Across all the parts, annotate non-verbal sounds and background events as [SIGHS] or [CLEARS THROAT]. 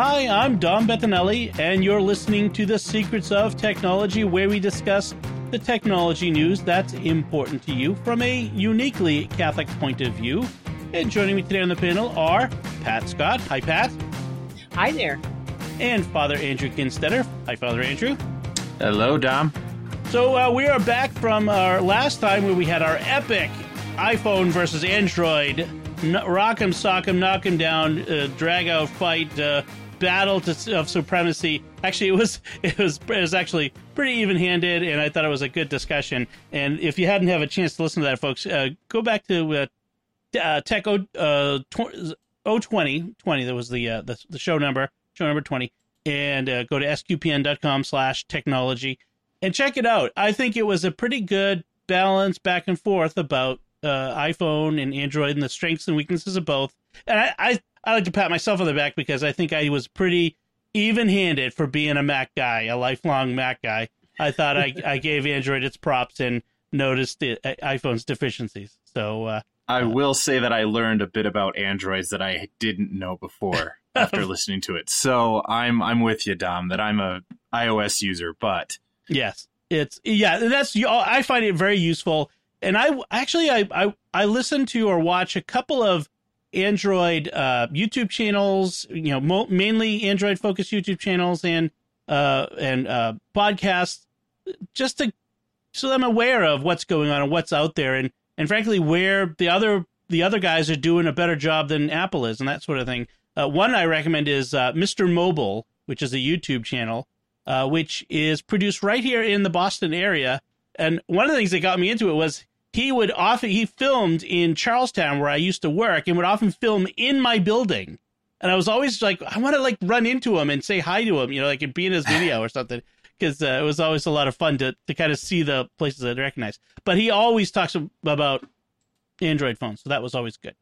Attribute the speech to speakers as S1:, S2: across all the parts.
S1: Hi, I'm Dom Bettinelli, and you're listening to The Secrets of Technology, where we discuss the technology news that's important to you from a uniquely Catholic point of view. And joining me today on the panel are Pat Scott. Hi, Pat.
S2: Hi there.
S1: And Father Andrew Kinstetter. Hi, Father Andrew.
S3: Hello, Dom.
S1: So uh, we are back from our last time where we had our epic iPhone versus Android rock 'em, sock 'em, knock 'em down, uh, drag out fight, uh, battle to, of supremacy. Actually, it was [LAUGHS] it was it was actually pretty even handed, and I thought it was a good discussion. And if you hadn't have a chance to listen to that, folks, uh, go back to uh, uh, Tech O uh, tw- 020 20. That was the, uh, the the show number, show number twenty, and uh, go to sqpn.com/slash technology and check it out. I think it was a pretty good balance back and forth about uh, iPhone and Android and the strengths and weaknesses of both. And I, I I like to pat myself on the back because I think I was pretty even handed for being a Mac guy, a lifelong Mac guy. I thought I, I [LAUGHS] gave Android its props and noticed it, iPhone's deficiencies. So uh,
S3: I uh, will say that I learned a bit about Androids that I didn't know before [LAUGHS] after listening to it. So I'm I'm with you, Dom, that I'm a iOS user, but
S1: yes, it's yeah, that's I find it very useful. And I actually I I, I listen to or watch a couple of Android uh, YouTube channels, you know, mo- mainly Android focused YouTube channels and uh, and uh, podcasts, just to so I'm aware of what's going on and what's out there, and and frankly, where the other the other guys are doing a better job than Apple is, and that sort of thing. Uh, one I recommend is uh, Mr. Mobile, which is a YouTube channel, uh, which is produced right here in the Boston area. And one of the things that got me into it was he would often he filmed in Charlestown where I used to work and would often film in my building. And I was always like, I want to like run into him and say hi to him, you know, like be in his video or something, because uh, it was always a lot of fun to to kind of see the places I recognize. But he always talks about Android phones, so that was always good.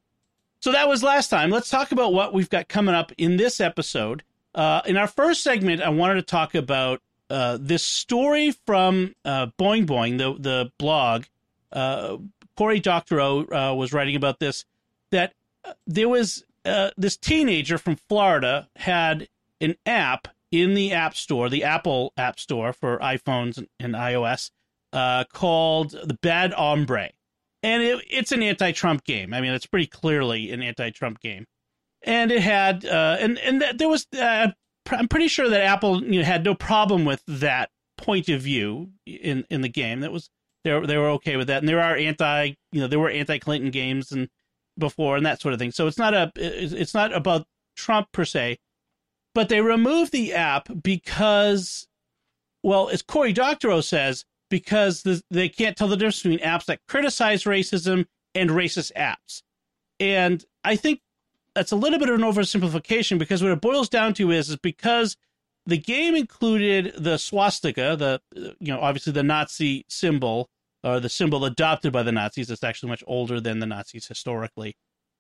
S1: So that was last time. Let's talk about what we've got coming up in this episode. Uh, in our first segment, I wanted to talk about uh, this story from uh, Boing Boing, the the blog, uh, Cory Doctorow uh, was writing about this that uh, there was uh, this teenager from Florida had an app in the App Store, the Apple App Store for iPhones and, iOS, uh, called the Bad Hombre, and it, it's an anti-Trump game. I mean, it's pretty clearly an anti-Trump game, and it had uh, and and th- there was I'm pretty sure that Apple you know, had no problem with that point of view in in the game. That was they they were okay with that. And there are anti, you know, there were anti-Clinton games and before and that sort of thing. So it's not a it's not about Trump per se, but they removed the app because, well, as Cory Doctorow says, because the, they can't tell the difference between apps that criticize racism and racist apps. And I think that's a little bit of an oversimplification because what it boils down to is is because the game included the swastika, the you know obviously the Nazi symbol, or the symbol adopted by the Nazis. It's actually much older than the Nazis historically.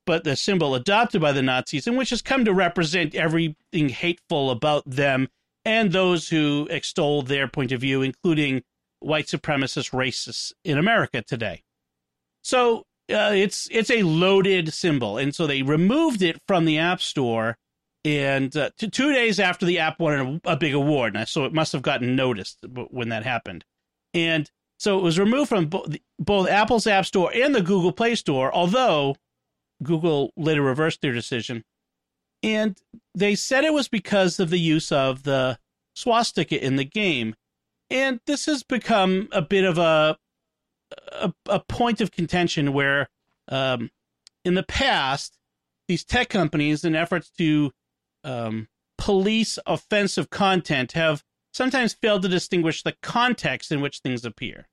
S1: But the symbol adopted by the Nazis, and which has come to represent everything hateful about them and those who extol their point of view, including white supremacist racists in America today. So uh, it's it's a loaded symbol, and so they removed it from the App Store. And uh, t- two days after the app won a, a big award, and so it must have gotten noticed when that happened. And so it was removed from bo- both Apple's App Store and the Google Play Store, although Google later reversed their decision. And they said it was because of the use of the swastika in the game. And this has become a bit of a a, a point of contention where um, in the past, these tech companies, in efforts to um, police offensive content, have sometimes fail to distinguish the context in which things appear.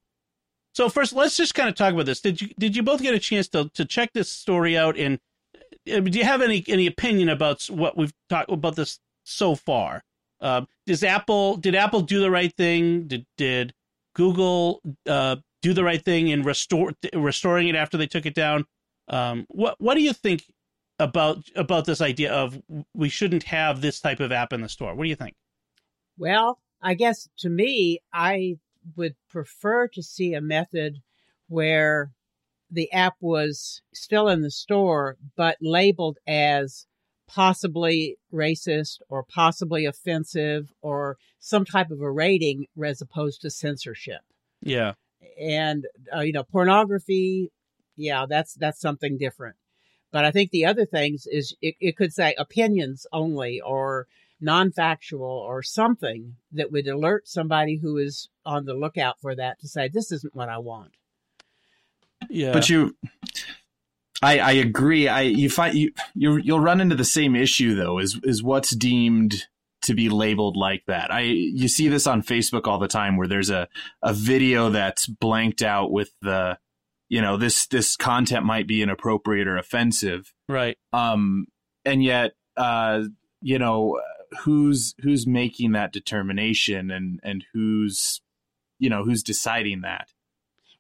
S1: So first, let's just kind of talk about this. Did you did you both get a chance to to check this story out? And uh, do you have any any opinion about what we've talked about this so far? Um, does Apple did Apple do the right thing? Did did Google uh, do the right thing in restore restoring it after they took it down? Um, what what do you think about about this idea of we shouldn't have this type of app in the store? What do you think?
S2: Well, I guess to me, I would prefer to see a method where the app was still in the store but labeled as possibly racist or possibly offensive or some type of a rating as opposed to censorship.
S1: Yeah.
S2: And uh, you know, pornography, yeah, that's that's something different. But I think the other things is it, it could say opinions only or non-factual or something that would alert somebody who is on the lookout for that to say this isn't what I want.
S1: Yeah.
S3: But you I, I agree. I you find you you you'll run into the same issue though. Is is what's deemed to be labeled like that? I you see this on Facebook all the time where there's a a video that's blanked out with the you know this this content might be inappropriate or offensive.
S1: Right.
S3: Um and yet uh you know who's who's making that determination and and who's you know who's deciding that.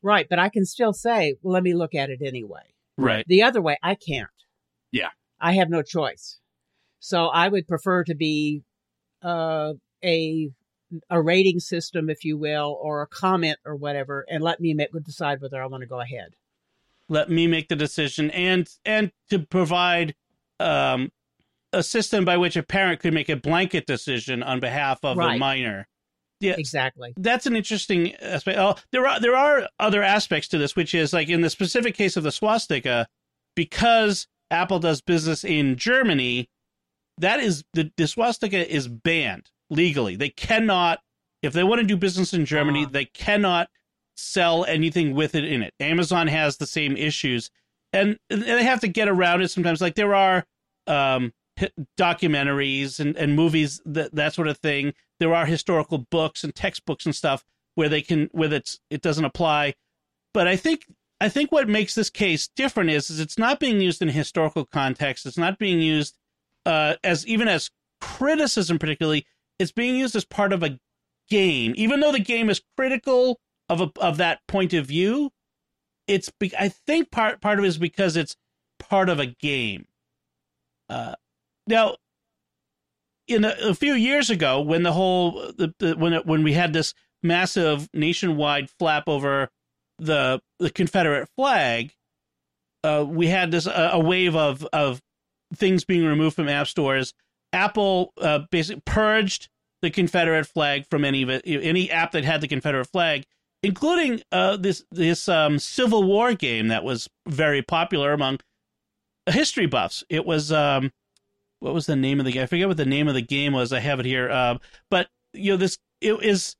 S2: Right, but I can still say, well, let me look at it anyway.
S1: Right.
S2: The other way, I can't.
S3: Yeah.
S2: I have no choice. So I would prefer to be uh, a a rating system, if you will, or a comment or whatever, and let me make, decide whether I want to go ahead.
S1: Let me make the decision, and and to provide um, a system by which a parent could make a blanket decision on behalf of
S2: Right.
S1: a minor. Yeah,
S2: Exactly.
S1: that's an interesting aspect. Oh, there are there are other aspects to this, which is like in the specific case of the swastika, because Apple does business in Germany, that is the, the swastika is banned legally. They cannot, if they want to do business in Germany,
S2: Ah.
S1: they cannot sell anything with it in it. Amazon has the same issues, and, and they have to get around it sometimes. Like there are um, documentaries and, and movies that that sort of thing. There are historical books and textbooks and stuff where they can where it's it doesn't apply. But I think I think what makes this case different is, is it's not being used in a historical context. It's not being used uh, as even as criticism, particularly. It's being used as part of a game, even though the game is critical of a, of that point of view. It's be, I think part part of it is because it's part of a game. Uh, now, in a, a few years ago, when the whole the, the when it, when we had this massive nationwide flap over the the Confederate flag, uh, we had this a wave of of things being removed from app stores. Apple uh, basically purged the Confederate flag from any any app that had the Confederate flag, including uh, this this um, Civil War game that was very popular among history buffs. It was um, what was the name of the game? I forget what the name of the game was. I have it here. Um, but you know, this it is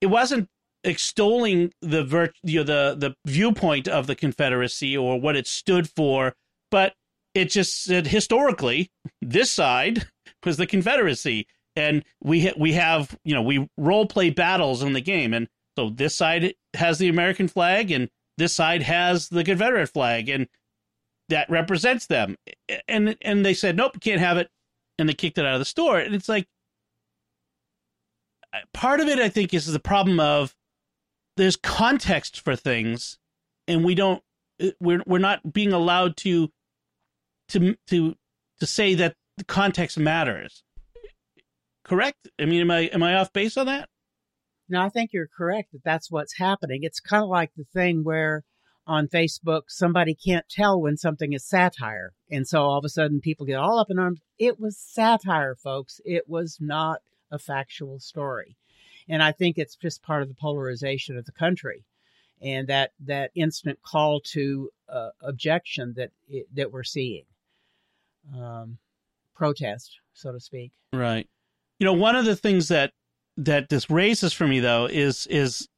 S1: it wasn't extolling the virt you know, the the viewpoint of the Confederacy or what it stood for, but it just said historically this side [LAUGHS] was the Confederacy, and we ha- we have you know we role play battles in the game, and so this side has the American flag, and this side has the Confederate flag, and that represents them, and and they said nope, can't have it, and they kicked it out of the store, and it's like part of it I think is the problem of there's context for things, and we don't uh, we're we're not being allowed to to to to say that the context matters. Correct? I mean, am I am I off base on that?
S2: No, I think you're correct that that's what's happening. It's kind of like the thing where on Facebook somebody can't tell when something is satire, and so all of a sudden people get all up in arms. It was satire, folks. It was not a factual story, and I think it's just part of the polarization of the country, and that that instant call to uh, objection that it, that we're seeing, um, protest, so to speak.
S1: Right. You know, one of the things that that this raises for me though is is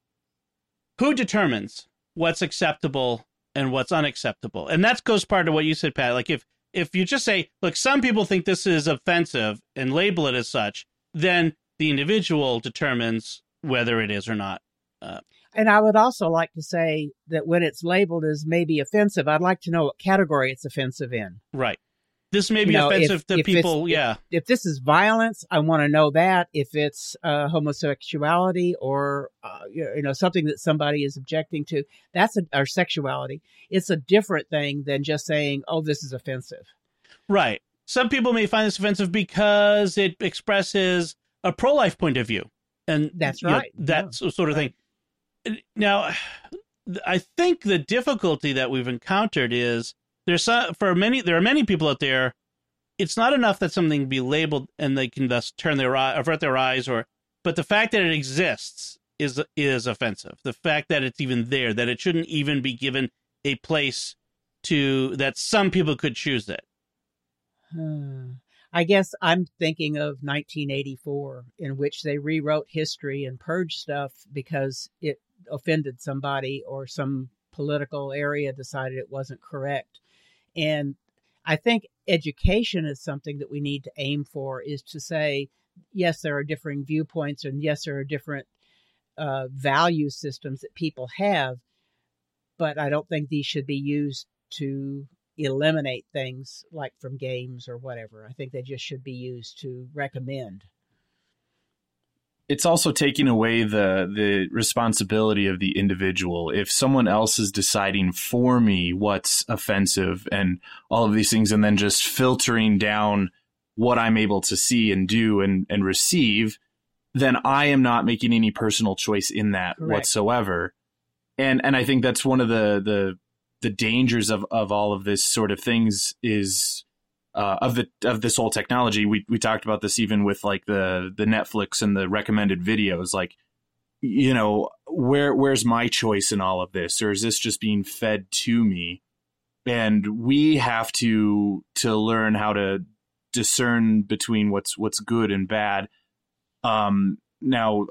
S1: who determines what's acceptable and what's unacceptable, and that goes part of what you said, Pat. Like if if you just say, look, some people think this is offensive and label it as such, then the individual determines whether it is or not.
S2: Uh, and I would also like to say that when it's labeled as maybe offensive, I'd like to know what category it's offensive in.
S1: Right. This may be
S2: You know, if-
S1: offensive to
S2: if
S1: people. yeah,
S2: if this is violence, I want to know that. If it's uh, homosexuality or uh, you know something that somebody is objecting to, that's a, or sexuality. It's a different thing than just saying, "Oh, this is offensive."
S1: right. Some people may find this offensive because it expresses a pro-life point of view, and
S2: That's
S1: you know,
S2: right.
S1: that
S2: Yeah.
S1: sort of thing. Now, [SIGHS] I think the difficulty that we've encountered is there's some, for many there are many people out there. It's not enough that something be labeled and they can thus turn their eye, avert their eyes, or but the fact that it exists is is offensive. The fact that it's even there, that it shouldn't even be given a place to that some people could choose it. [SIGHS]
S2: I guess I'm thinking of 1984, in which they rewrote history and purged stuff because it offended somebody or some political area decided it wasn't correct. And I think education is something that we need to aim for is to say, yes, there are differing viewpoints, and yes, there are different uh, value systems that people have, but I don't think these should be used to eliminate things like from games or whatever. I think they just should be used to recommend.
S3: It's also taking away the the responsibility of the individual. If someone else is deciding for me what's offensive and all of these things, and then just filtering down what I'm able to see and do and, and receive, then I am not making any personal choice in that
S2: Correct.
S3: whatsoever. And and I think that's one of the the the dangers of, of all of this sort of things is uh, of the of this whole technology. We we talked about this even with like the the Netflix and the recommended videos. Like, you know, where where's my choice in all of this, or is this just being fed to me? And we have to to learn how to discern between what's what's good and bad. Um, now,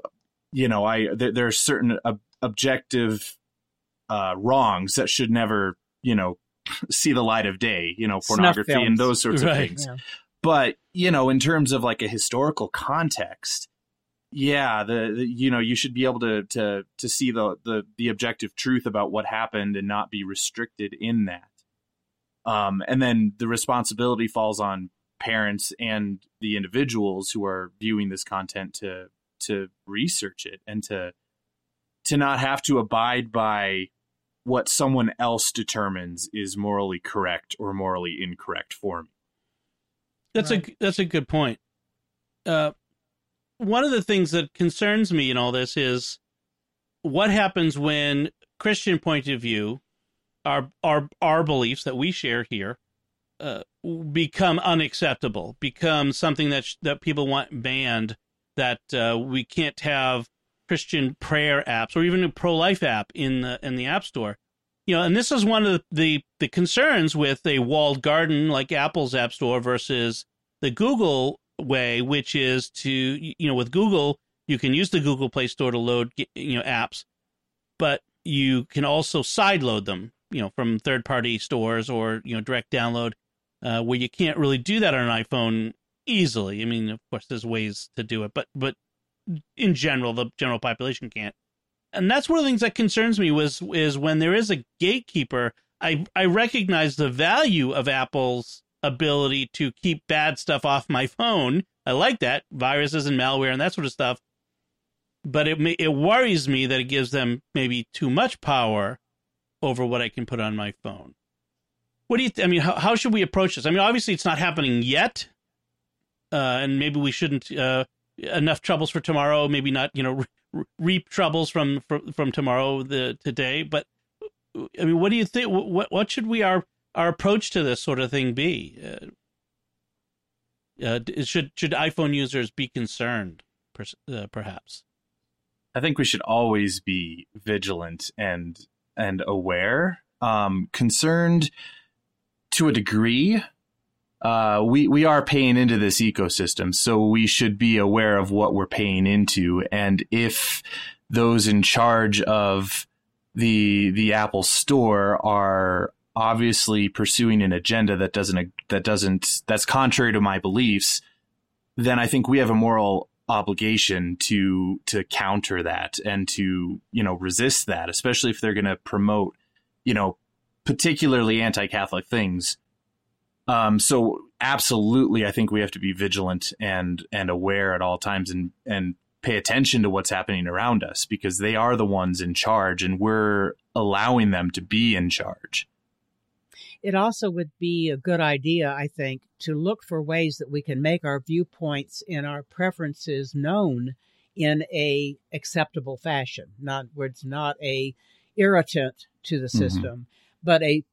S3: you know, I there, are certain ob- objective uh, wrongs that should never, you know, see the light of day. You know, pornography and those sorts
S1: Right.
S3: of things
S2: Yeah.
S3: but you know in terms of like a historical context yeah the, the you know you should be able to to to see the the the objective truth about what happened and not be restricted in that um and then the responsibility falls on parents and the individuals who are viewing this content to to research it and to to not have to abide by what someone else determines is morally correct or morally incorrect for me
S1: That's a that's a good point. Uh, one of the things that concerns me in all this is what happens when Christian point of view, our our our beliefs that we share here, uh, become unacceptable, become something that sh- that people want banned. That uh, we can't have Christian prayer apps or even a pro life app in the in the App Store. You know, and this is one of the, the concerns with a walled garden like Apple's App Store versus the Google way, which is to you know with Google you can use the Google Play Store to load you know apps, but you can also side load them you know from third party stores or you know direct download uh, where you can't really do that on an iPhone easily. I mean, of course, there's ways to do it, but but in general, the general population can't. And that's one of the things that concerns me was is when there is a gatekeeper. I I recognize the value of Apple's ability to keep bad stuff off my phone. I like that viruses and malware and that sort of stuff. But it it worries me that it gives them maybe too much power over what I can put on my phone. What do you? Th- I mean, how how should we approach this? I mean, obviously it's not happening yet, uh, and maybe we shouldn't. Uh, enough troubles for tomorrow. Maybe not. You know, re- reap troubles from from, from tomorrow the today. But I mean, what do you think? What what should we our our approach to this sort of thing be? Uh, uh, should should iPhone users be concerned? Per, uh, perhaps.
S3: I think we should always be vigilant and and aware, um, concerned to a degree. Uh, we we are paying into this ecosystem, so we should be aware of what we're paying into, and if those in charge of the the Apple Store are obviously pursuing an agenda that doesn't that doesn't that's contrary to my beliefs, then I think we have a moral obligation to to counter that and to you know resist that especially if they're going to promote you know particularly anti-catholic things um so absolutely, I think we have to be vigilant and and aware at all times, and and pay attention to what's happening around us because they are the ones in charge, and we're allowing them to be in charge.
S2: It also would be a good idea, I think, to look for ways that we can make our viewpoints and our preferences known in a acceptable fashion. Not words, not a irritant to the mm-hmm. system, mm-hmm. but a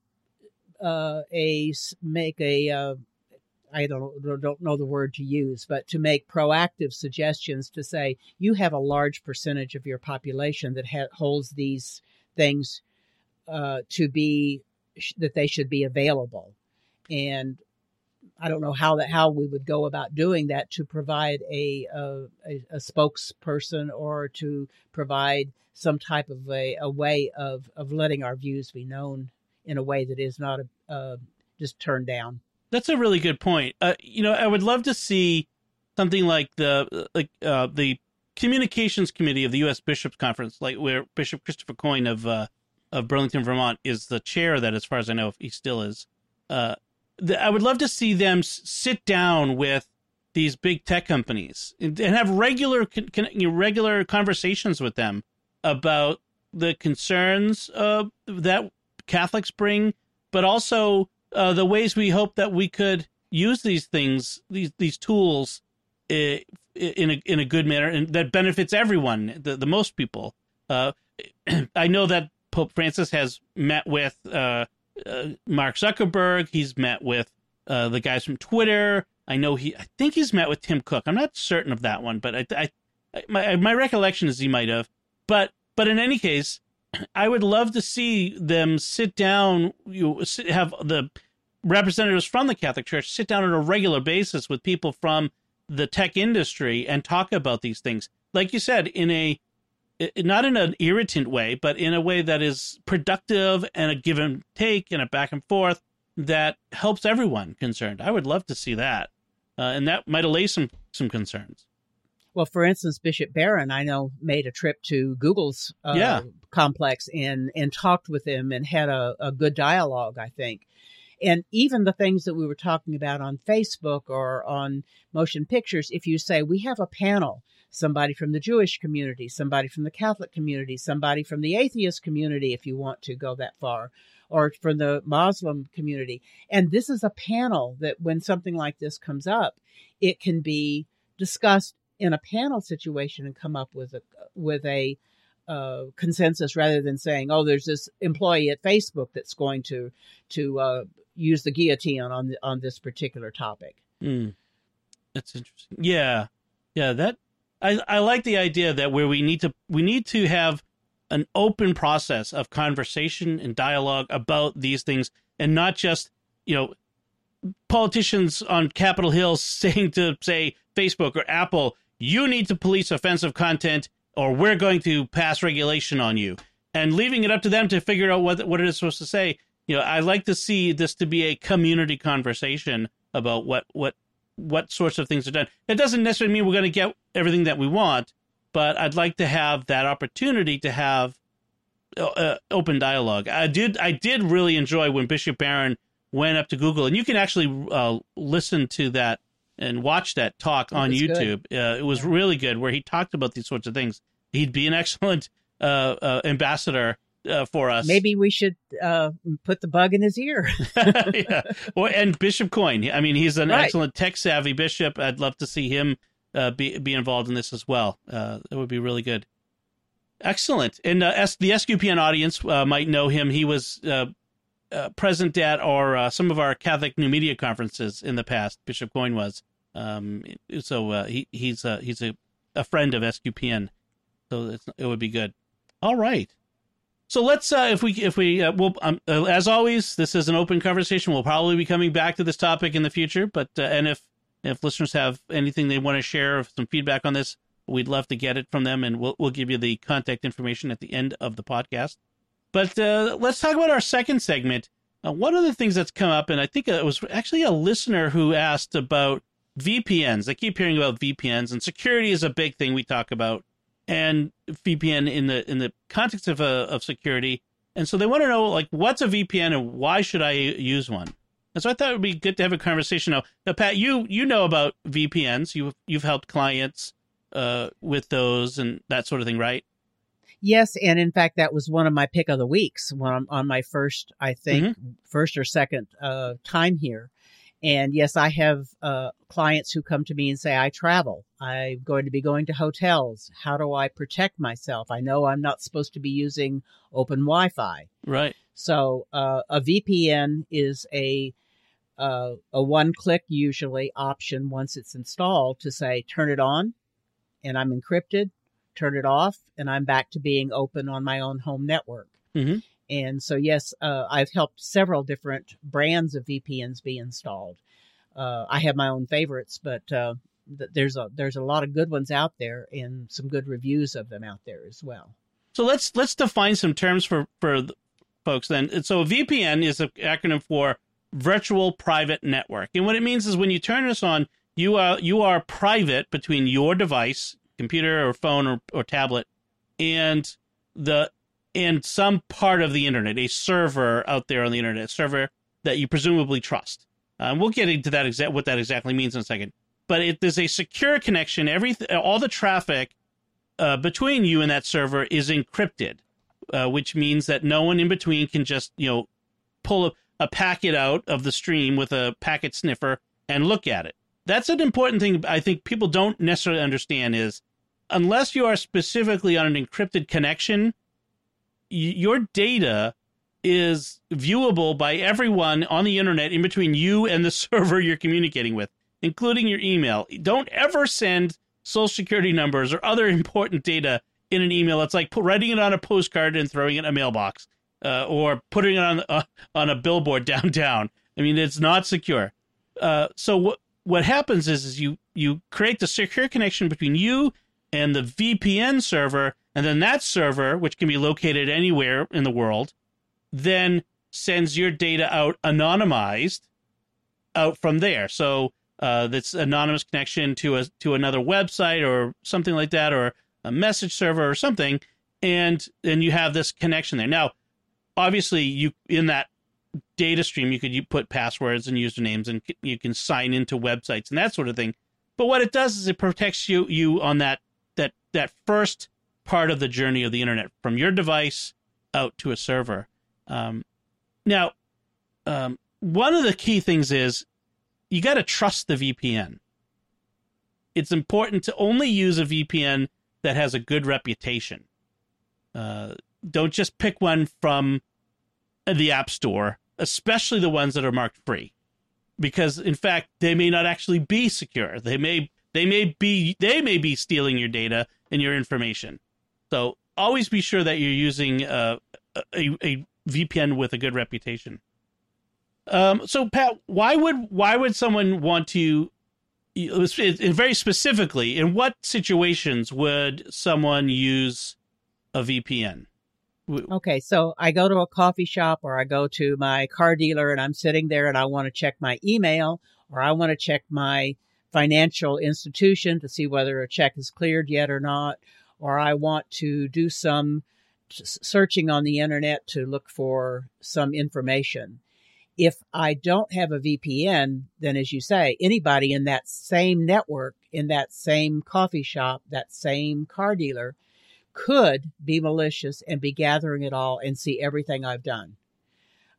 S2: a make a uh, I don't don't know the word to use, but to make proactive suggestions to say you have a large percentage of your population that ha- holds these things uh, to be that they should be available, and I don't know how that how we would go about doing that to provide a a, a spokesperson or to provide some type of a, a way of, of letting our views be known in a way that is not a, uh, just turned down.
S1: That's a really good point. Uh, you know, I would love to see something like the like uh, the communications committee of the U.S. Bishops Conference, like where Bishop Christopher Coyne of uh, of Burlington, Vermont, is the chair. That, as far as I know, if he still is. Uh, the, I would love to see them sit down with these big tech companies and, and have regular con, regular conversations with them about the concerns uh, that Catholics bring, but also uh, the ways we hope that we could use these things, these these tools, in a in a good manner and that benefits everyone, the the most people. Uh, [CLEARS THROAT] I know that Pope Francis has met with uh, uh, Mark Zuckerberg. He's met with uh, the guys from Twitter. I know he. I think he's met with Tim Cook. I'm not certain of that one, but I, I my my recollection is he might have. But but in any case, I would love to see them sit down. You have the representatives from the Catholic Church sit down on a regular basis with people from the tech industry and talk about these things. Like you said, in a not in an irritant way, but in a way that is productive and a give and take and a back and forth that helps everyone concerned. I would love to see that, uh, and that might allay some some concerns.
S2: Well, for instance, Bishop Barron, I know, made a trip to Google's uh, yeah. complex and and talked with them and had a, a good dialogue. I think, and even the things that we were talking about on Facebook or on Motion Pictures, if you say we have a panel, somebody from the Jewish community, somebody from the Catholic community, somebody from the atheist community, if you want to go that far, or from the Muslim community, and this is a panel that when something like this comes up, it can be discussed in a panel situation and come up with a with a uh, consensus rather than saying, "Oh, there's this employee at Facebook that's going to to uh, use the guillotine on on this particular topic."
S1: Mm. That's interesting. Yeah, yeah. That I I like the idea that where we need to we need to have an open process of conversation and dialogue about these things, and not just you know politicians on Capitol Hill [LAUGHS] saying to say Facebook or Apple you need to police offensive content or we're going to pass regulation on you. And leaving it up to them to figure out what what it is supposed to say you know i like to see this to be a community conversation about what what what sorts of things are done. It doesn't necessarily mean we're going to get everything that we want but i'd like to have that opportunity to have uh, uh open dialogue. I did i did really enjoy when bishop barron went up to google and you can actually uh, listen to that and watch that talk on YouTube. Uh, it was really good where he talked about these sorts of things. He'd be an [LAUGHS] excellent uh, uh, ambassador uh, for us.
S2: Maybe we should uh, put the bug in his ear. [LAUGHS]
S1: yeah. Well, and Bishop Coyne. I mean, he's an right. excellent tech savvy bishop. I'd love to see him uh, be be involved in this as well. Uh, it would be really good. Excellent. And uh, the SQPN audience uh, might know him. He was uh, uh, present at our uh, some of our Catholic New Media conferences in the past. Bishop Coyne was. Um, so uh, he he's a he's a, a friend of SQPN. So it would be good. All right. So let's uh, if we if we uh, will um, uh, as always this is an open conversation. We'll probably be coming back to this topic in the future. But and if if listeners have anything they want to share, some feedback on this, we'd love to get it from them, and we'll we'll give you the contact information at the end of the podcast. But uh, let's talk about our second segment. Uh, one of the things that's come up, and I think it was actually a listener who asked about VPNs. I keep hearing about VPNs, and security is a big thing we talk about, and VPN in the in the context of uh, of security. And so they want to know, like, what's a VPN and why should I use one? And so I thought it would be good to have a conversation now. Now, Pat, you you know about VPNs. You you've helped clients uh, with those and that sort of thing, right?
S2: Yes, and in fact, that was one of my pick of the weeks when I'm on my first, I think, mm-hmm. first or second uh, time here. And yes, I have uh, clients who come to me and say, I travel. I'm going to be going to hotels. How do I protect myself? I know I'm not supposed to be using open Wi Fi.
S1: Right.
S2: So uh, a VPN is a uh, a one click usually option once it's installed to say turn it on and I'm encrypted, turn it off, and I'm back to being open on my own home network. Mm-hmm. And so, yes, uh, I've helped several different brands of VPNs be installed. Uh, I have my own favorites, but uh, th- there's a there's a lot of good ones out there, and some good reviews of them out there as well.
S1: So let's let's define some terms for for folks then. So a VPN is an acronym for Virtual Private Network, and what it means is when you turn this on, you are you are private between your device, computer or phone or, or tablet, and the and some part of the internet, a server out there on the internet, server that you presumably trust. Um, we'll get into that exact what that exactly means in a second. But it, there's a secure connection. Every all the traffic uh, between you and that server is encrypted, uh, which means that no one in between can just you know pull a, a packet out of the stream with a packet sniffer and look at it. That's an important thing. I think people don't necessarily understand is unless you are specifically on an encrypted connection, your data is viewable by everyone on the internet in between you and the [LAUGHS] server you're communicating with, including your email. Don't ever send social security numbers or other important data in an email. It's like writing it on a postcard and throwing it in a mailbox, uh, or putting it on uh, on a billboard [LAUGHS] downtown. I mean, it's not secure. Uh, so what what happens is, is you you create the secure connection between you and the VPN server, and then that server, which can be located anywhere in the world, then sends your data out anonymized out from there. So uh, that's anonymous connection to a to another website or something like that, or a message server or something, and then you have this connection there. Now, obviously, you in that data stream, you could you put passwords and usernames, and you can sign into websites and that sort of thing. But what it does is it protects you you on that that that first part of the journey of the internet from your device out to a server. Um, now, um, one of the key things is you got to trust the VPN. It's important to only use a VPN that has a good reputation. Uh, don't just pick one from the App Store, especially the ones that are marked free, because in fact they may not actually be secure. They may they may be they may be stealing your data and your information. So always be sure that you're using uh, a, a VPN with a good reputation. Um, so Pat, why would why would someone want to? Very specifically, in what situations would someone use a VPN?
S2: Okay, so I go to a coffee shop or I go to my car dealer and I'm sitting there and I want to check my email or I want to check my financial institution to see whether a check is cleared yet or not, or I want to do some searching on the internet to look for some information. If I don't have a VPN, then as you say, anybody in that same network, in that same coffee shop, that same car dealer could be malicious and be gathering it all and see everything I've done.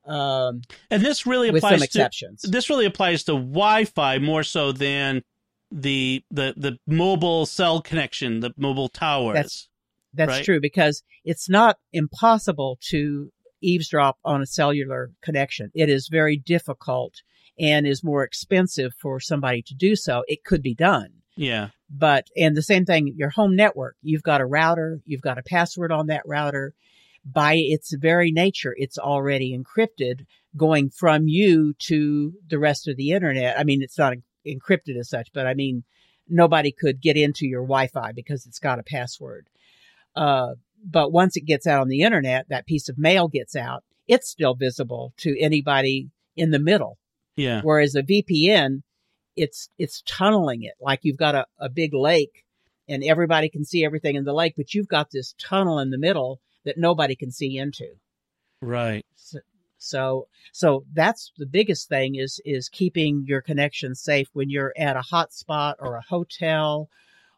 S1: Um, and this really applies to exceptions. This really applies to Wi-Fi more so than the the the mobile cell connection, the mobile towers.
S2: That's that's right? true because it's not impossible to eavesdrop on a cellular connection. It is very difficult and is more expensive for somebody to do so. It could be done.
S1: Yeah.
S2: But, and the same thing, your home network, you've got a router, you've got a password on that router. By its very nature, it's already encrypted going from you to the rest of the internet. I mean, it's not encrypted as such, but I mean, nobody could get into your Wi Fi because it's got a password. Uh, but once it gets out on the internet, that piece of mail gets out, it's still visible to anybody in the middle.
S1: Yeah.
S2: Whereas a VPN, it's it's tunneling it like you've got a, a big lake and everybody can see everything in the lake, but you've got this tunnel in the middle that nobody can see into.
S1: Right.
S2: So, So, so that's the biggest thing is, is keeping your connection safe when you're at a hotspot or a hotel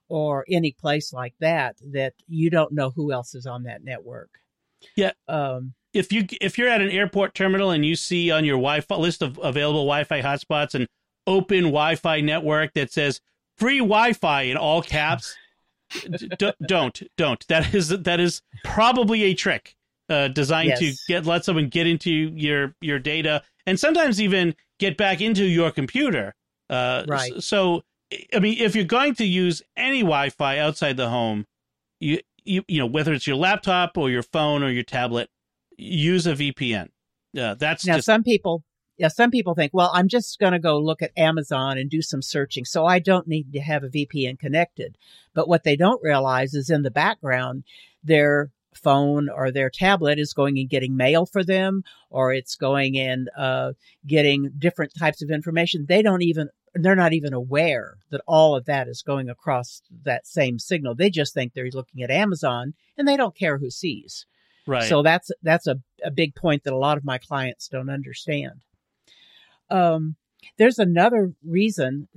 S2: or any place like that, that you don't know who else is on that network.
S1: Yeah.
S2: Um,
S1: if you if you're at an airport terminal and you see on your Wi-Fi list of available Wi-Fi hotspots an open Wi-Fi network that says free Wi-Fi in all caps, d- don't don't. That is that is probably a trick uh, designed
S2: Yes.
S1: to get let someone get into your your data and sometimes even get back into your computer. Uh,
S2: Right.
S1: So I mean, if you're going to use any Wi-Fi outside the home, you you you know whether it's your laptop or your phone or your tablet, use a VPN. Uh, that's
S2: Now,
S1: just
S2: some people, yeah, some people think, well, I'm just going to go look at Amazon and do some searching, so I don't need to have a VPN connected. But what they don't realize is in the background, their phone or their tablet is going and getting mail for them, or it's going and uh, getting different types of information. They don't even, they're not even aware that all of that is going across that same signal. They just think they're looking at Amazon and they don't care who sees.
S1: right.
S2: So that's that's a, a big point that a lot of my clients don't understand. Um, there's another reason.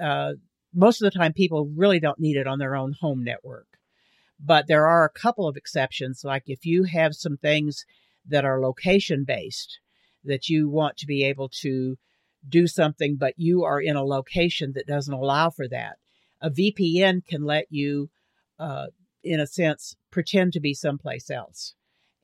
S2: Uh, most of the time, people really don't need it on their own home network, but there are a couple of exceptions. Like if you have some things that are location based, that you want to be able to do something, but you are in a location that doesn't allow for that. A VPN can let you, uh, in a sense, pretend to be someplace else.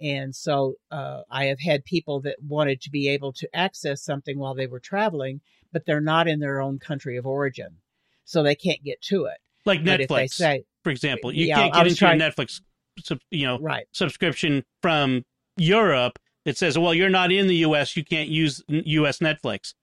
S2: And so uh, I have had people that wanted to be able to access something while they were traveling, but they're not in their own country of origin. So they can't get to it.
S1: like
S2: But if they
S1: Netflix,
S2: say,
S1: for example, you can't get into
S2: trying-
S1: your Netflix, you know,
S2: right,
S1: subscription from Europe. It says, well, you're not in the U.S. You can't use U.S. Netflix.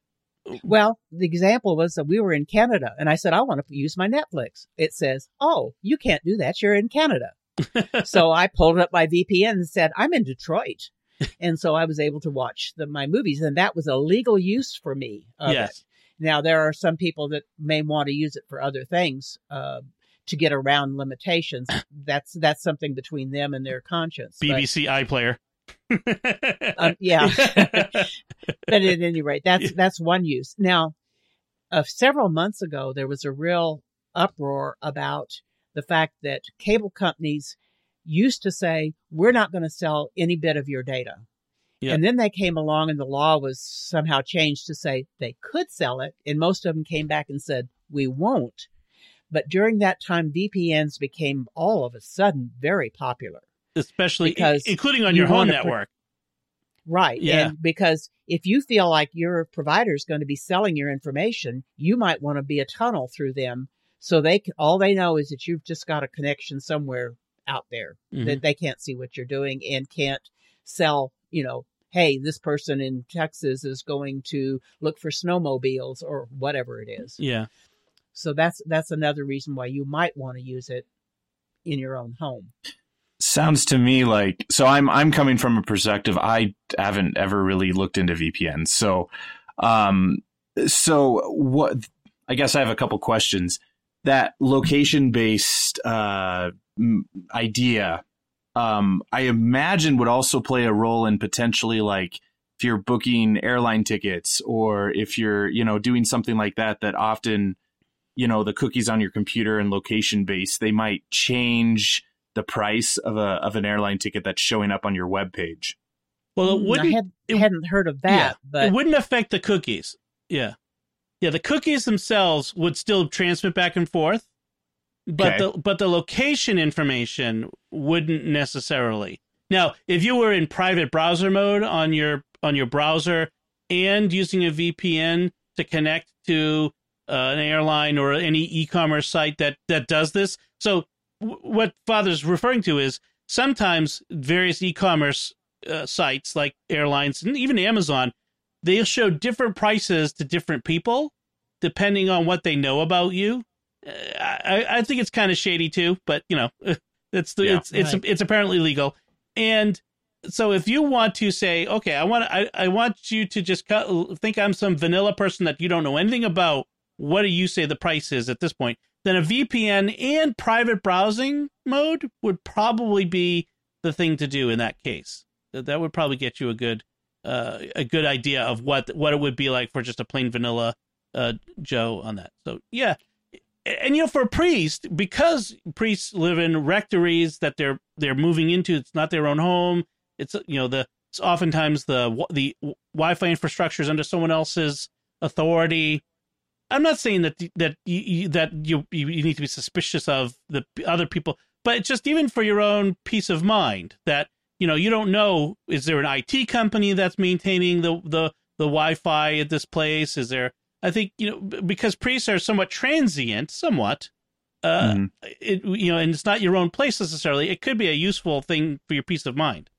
S2: Well, the example was that we were in Canada and I said, I want to use my Netflix. It says, Oh, you can't do that. You're in Canada. [LAUGHS] so I pulled up my VPN and said, I'm in Detroit. [LAUGHS] and so I was able to watch the, my movies and that was a legal use for me.
S1: Yes.
S2: It. Now there are some people that may want to use it for other things, uh, to get around limitations. [CLEARS THROAT] That's, that's something between them and their conscience. But-
S1: BBC iPlayer. [LAUGHS]
S2: um, yeah. but at any rate, that's that's one use. Now, uh, several months ago, there was a real uproar about the fact that cable companies used to say we're not going to sell any bit of your data,
S1: Yeah.
S2: and then they came along and the law was somehow changed to say they could sell it, and most of them came back and said we won't. But during that time, VPNs became all of a sudden very popular.
S1: Especially,
S2: Because
S1: including on
S2: you
S1: your home network.
S2: Right.
S1: Yeah.
S2: And because if you feel like your provider is going to be selling your information, you might want to be a tunnel through them. So they can, all they know is that you've just got a connection somewhere out there
S1: Mhm.
S2: that they can't see what you're doing and can't sell, you know, hey, this person in Texas is going to look for snowmobiles or whatever it is.
S1: Yeah.
S2: So that's that's another reason why you might want to use it in your own home.
S3: Sounds to me like so. I'm I'm coming from a perspective. I haven't ever really looked into VPNs. So, um, so what? I guess I have a couple questions. That location based uh, idea, um, I imagine would also play a role in potentially like if you're booking airline tickets or if you're you know doing something like that. That often, you know, the cookies on your computer and location based, they might change the price of a of an airline ticket that's showing up on your web page.
S1: Well, it
S2: Mm,
S1: wouldn't.
S2: I had,
S1: it-
S2: hadn't heard of that, but
S1: it wouldn't affect the cookies. Yeah. Yeah, the cookies themselves would still transmit back and forth, but
S3: Okay.
S1: the but the location information wouldn't necessarily. Now, if you were in private browser mode on your on your browser and using a VPN to connect to uh, an airline or any e-commerce site that that does this, so w- what Father's referring to is sometimes various e-commerce uh, sites like airlines and even Amazon, they'll show different prices to different people depending on what they know about you. Uh, I, I think it's kind of shady too, but you know, [LAUGHS] it's the,
S3: Yeah.
S1: it's it's
S2: Right.
S1: it's apparently legal. And so if you want to say, okay, I want I, I want you to just cut, think I'm some vanilla person that you don't know anything about. What do you say the price is at this point? Then a VPN and private browsing mode would probably be the thing to do in that case. That would probably get you a good uh, a good idea of what what it would be like for just a plain vanilla uh, Joe on that. So yeah, and you know for a priest because priests live in rectories that they're they're moving into. It's not their own home. It's you know the it's oftentimes the the Wi-Fi infrastructure is under someone else's authority. I'm not saying that that you, that you you need to be suspicious of the other people, but just even for your own peace of mind that you know you don't know is there an IT company that's maintaining the the the Wi-Fi at this place? Is there? I think you know because priests are somewhat transient, somewhat. Uh, mm-hmm. it you know, and it's not your own place necessarily. It could be a useful thing for your peace of mind.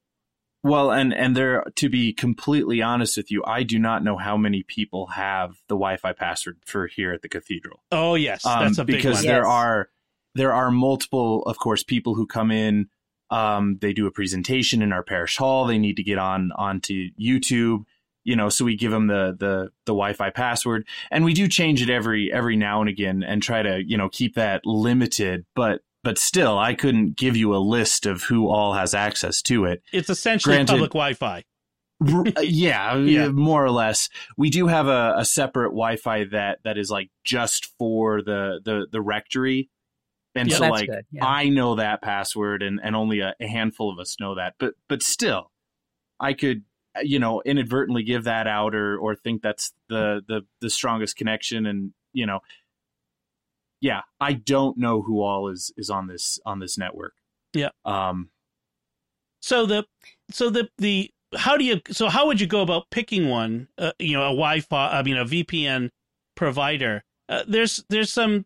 S3: Well, and and there to be completely honest with you, I do not know how many people have the Wi-Fi password for here at the cathedral.
S1: Oh yes, um, that's a
S3: big because
S1: one.
S3: there
S1: yes.
S3: are there are multiple, of course, people who come in. Um, they do a presentation in our parish hall. They need to get on onto YouTube, you know. So we give them the the the Wi-Fi password, and we do change it every every now and again, and try to you know keep that limited. But but still, I couldn't give you a list of who all has access to it.
S1: It's essentially Granted, public Wi-Fi.
S3: Uh, [LAUGHS] yeah, yeah, more or less. We do have a, a, separate Wi-Fi that that is like just for the the the rectory, and yeah, so like yeah. I know that password, and and only a, a handful of us know that. But but still, I could you know inadvertently give that out or or think that's the the the strongest connection, and you know yeah, I don't know who all is is on this on this network.
S1: Yeah.
S3: Um.
S1: So the so the the how do you so how would you go about picking one? Uh, you know, a Wi-Fi. I mean, a VPN provider. Uh, there's there's some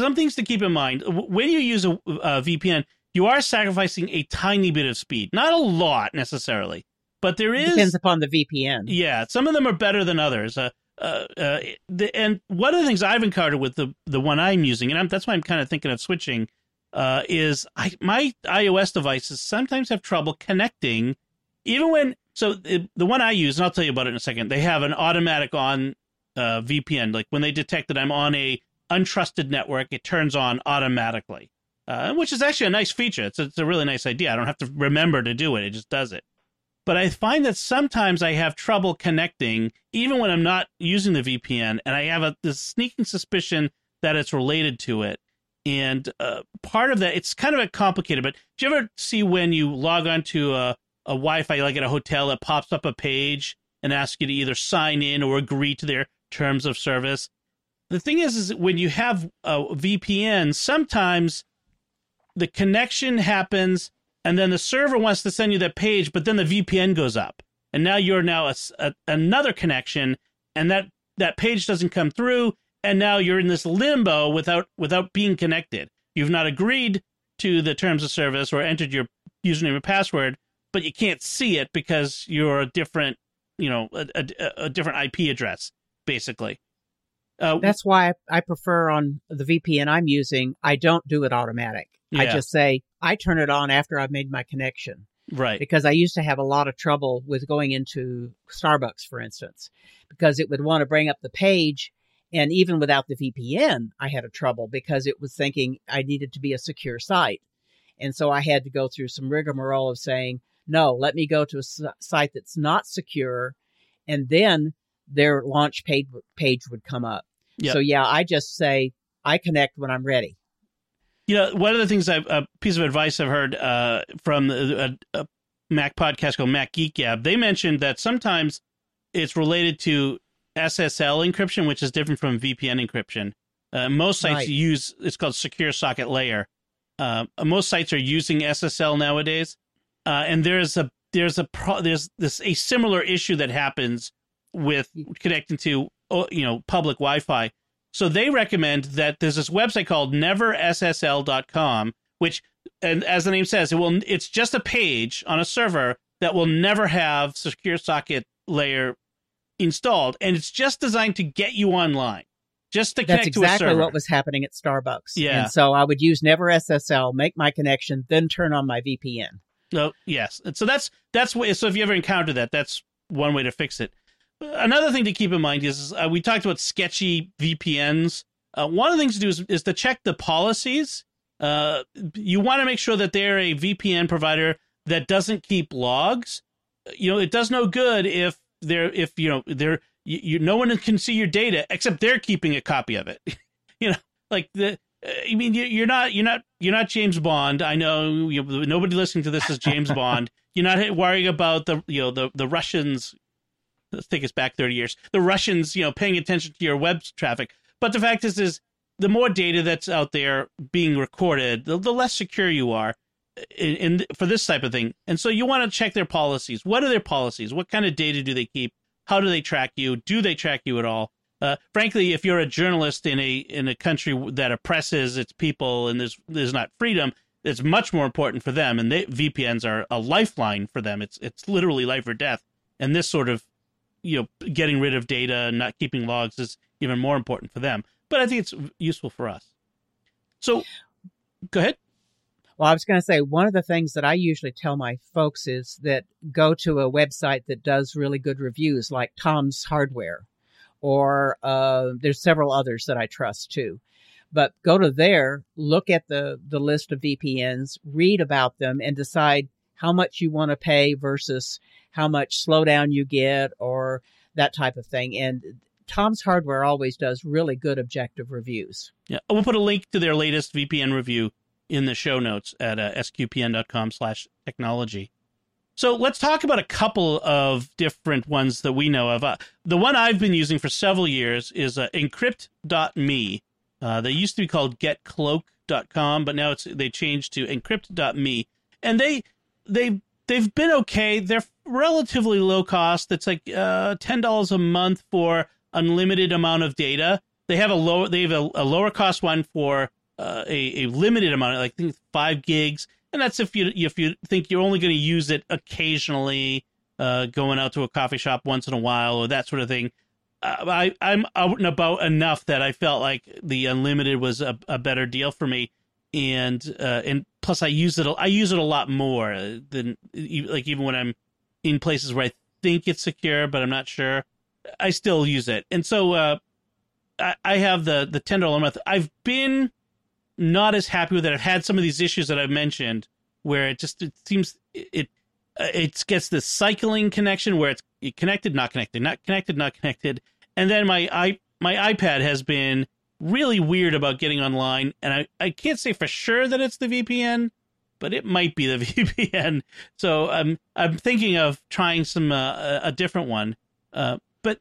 S1: some things to keep in mind when you use a, a VPN. You are sacrificing a tiny bit of speed, not a lot necessarily, but there is
S2: depends upon the VPN.
S1: Yeah, some of them are better than others. Uh, uh, uh, the, and one of the things I've encountered with the the one I'm using, and I'm, that's why I'm kind of thinking of switching, uh, is I my iOS devices sometimes have trouble connecting, even when so it, the one I use, and I'll tell you about it in a second. They have an automatic on uh, VPN, like when they detect that I'm on a untrusted network, it turns on automatically, uh, which is actually a nice feature. It's a, it's a really nice idea. I don't have to remember to do it; it just does it but I find that sometimes I have trouble connecting, even when I'm not using the VPN, and I have a this sneaking suspicion that it's related to it. And uh, part of that, it's kind of a complicated. But do you ever see when you log onto a, a Wi-Fi, like at a hotel, it pops up a page and asks you to either sign in or agree to their terms of service? The thing is, is when you have a VPN, sometimes the connection happens and then the server wants to send you that page, but then the VPN goes up, and now you're now a, a, another connection, and that that page doesn't come through, and now you're in this limbo without without being connected. You've not agreed to the terms of service or entered your username and password, but you can't see it because you're a different, you know, a, a, a different IP address, basically.
S2: Uh, That's why I prefer on the VPN I'm using. I don't do it automatic. Yeah. I just say I turn it on after I've made my connection.
S1: Right.
S2: Because I used to have a lot of trouble with going into Starbucks, for instance, because it would want to bring up the page. And even without the VPN, I had a trouble because it was thinking I needed to be a secure site. And so I had to go through some rigmarole of saying, no, let me go to a site that's not secure. And then their launch page, page would come up. Yep. So yeah, I just say I connect when I'm ready
S1: you know, one of the things I've a piece of advice I've heard uh, from a, a, Mac podcast called Mac Geek Gab. They mentioned that sometimes it's related to SSL encryption, which is different from VPN encryption. Uh, most sites right. use it's called secure socket layer. Uh, most sites are using SSL nowadays, uh, and there's a there's a pro, there's this a similar issue that happens with connecting to Uh, you know public Wi-Fi so they recommend that there's this website called neverssl.com, which, and as the name says, it will it's just a page on a server that will never have secure socket layer installed, and it's just designed to get you online. Just to
S2: That's
S1: connect
S2: exactly
S1: to a server.
S2: That's exactly what was happening at Starbucks.
S1: Yeah.
S2: And so I would use Never SSL, make my connection, then turn on my VPN.
S1: No, oh, yes. And so that's that's. So if you ever encounter that, that's one way to fix it. Another thing to keep in mind is uh, we talked about sketchy VPNs. Uh, one of the things to do is, is to check the policies. Uh, you want to make sure that they're a VPN provider that doesn't keep logs. You know, it does no good if they're if you know they're you, you no one can see your data except they're keeping a copy of it. [LAUGHS] you know, like the I mean, you're not, you're not, you're not James Bond. I know you, nobody listening to this is James Bond. [LAUGHS] You're not worrying about the, you know, the the Russians. Let's take us back thirty years. The Russians, you know, paying attention to your web traffic. But the fact is, is the more data that's out there being recorded, the, the less secure you are in, in for this type of thing. And so you want to check their policies. What are their policies? What kind of data do they keep? How do they track you? Do they track you at all? Uh, frankly, if you're a journalist in a in a country that oppresses its people and there's there's not freedom, it's much more important for them. And they, VPNs are a lifeline for them. It's it's literally life or death. And this sort of you know getting rid of data and not keeping logs is even more important for them. But I think it's useful for us. So, go ahead.
S2: Well, I was going to say one of the things that I usually tell my folks is that go to a website that does really good reviews, like Tom's Hardware or uh, there's several others that I trust too. But go to there, look at the, the list of VPNs, read about them, and decide how much you want to pay versus how much slowdown you get or that type of thing. And Tom's Hardware always does really good objective reviews.
S1: Yeah, we'll put a link to their latest VPN review in the show notes at uh, sqpn.com/technology. So let's talk about a couple of different ones that we know of. Uh, the one I've been using for several years is uh, encrypt.me. Uh, they used to be called getcloak.com, but now it's they changed to encrypt.me. And they they they've been okay. They're relatively low cost. It's like uh, ten dollars a month for unlimited amount of data. They have a lower they have a, a lower cost one for uh, a, a limited amount, like I think five gigs and that's if you if you think you're only going to use it occasionally, uh, going out to a coffee shop once in a while or that sort of thing. Uh, I I'm out and about enough that I felt like the unlimited was a, a better deal for me, and uh, and plus I use it I use it a lot more than like even when I'm in places where I think it's secure but I'm not sure, I still use it, and so uh, I, I have the the ten dollar month. I've been not as happy with it. I've had some of these issues that I've mentioned where it just it seems it it gets this cycling connection where it's connected, not connected, not connected, not connected, and then my i my iPad has been really weird about getting online, and I I can't say for sure that it's the VPN, but it might be the [LAUGHS] VPN. So I'm I'm thinking of trying some uh, a different one. Uh, but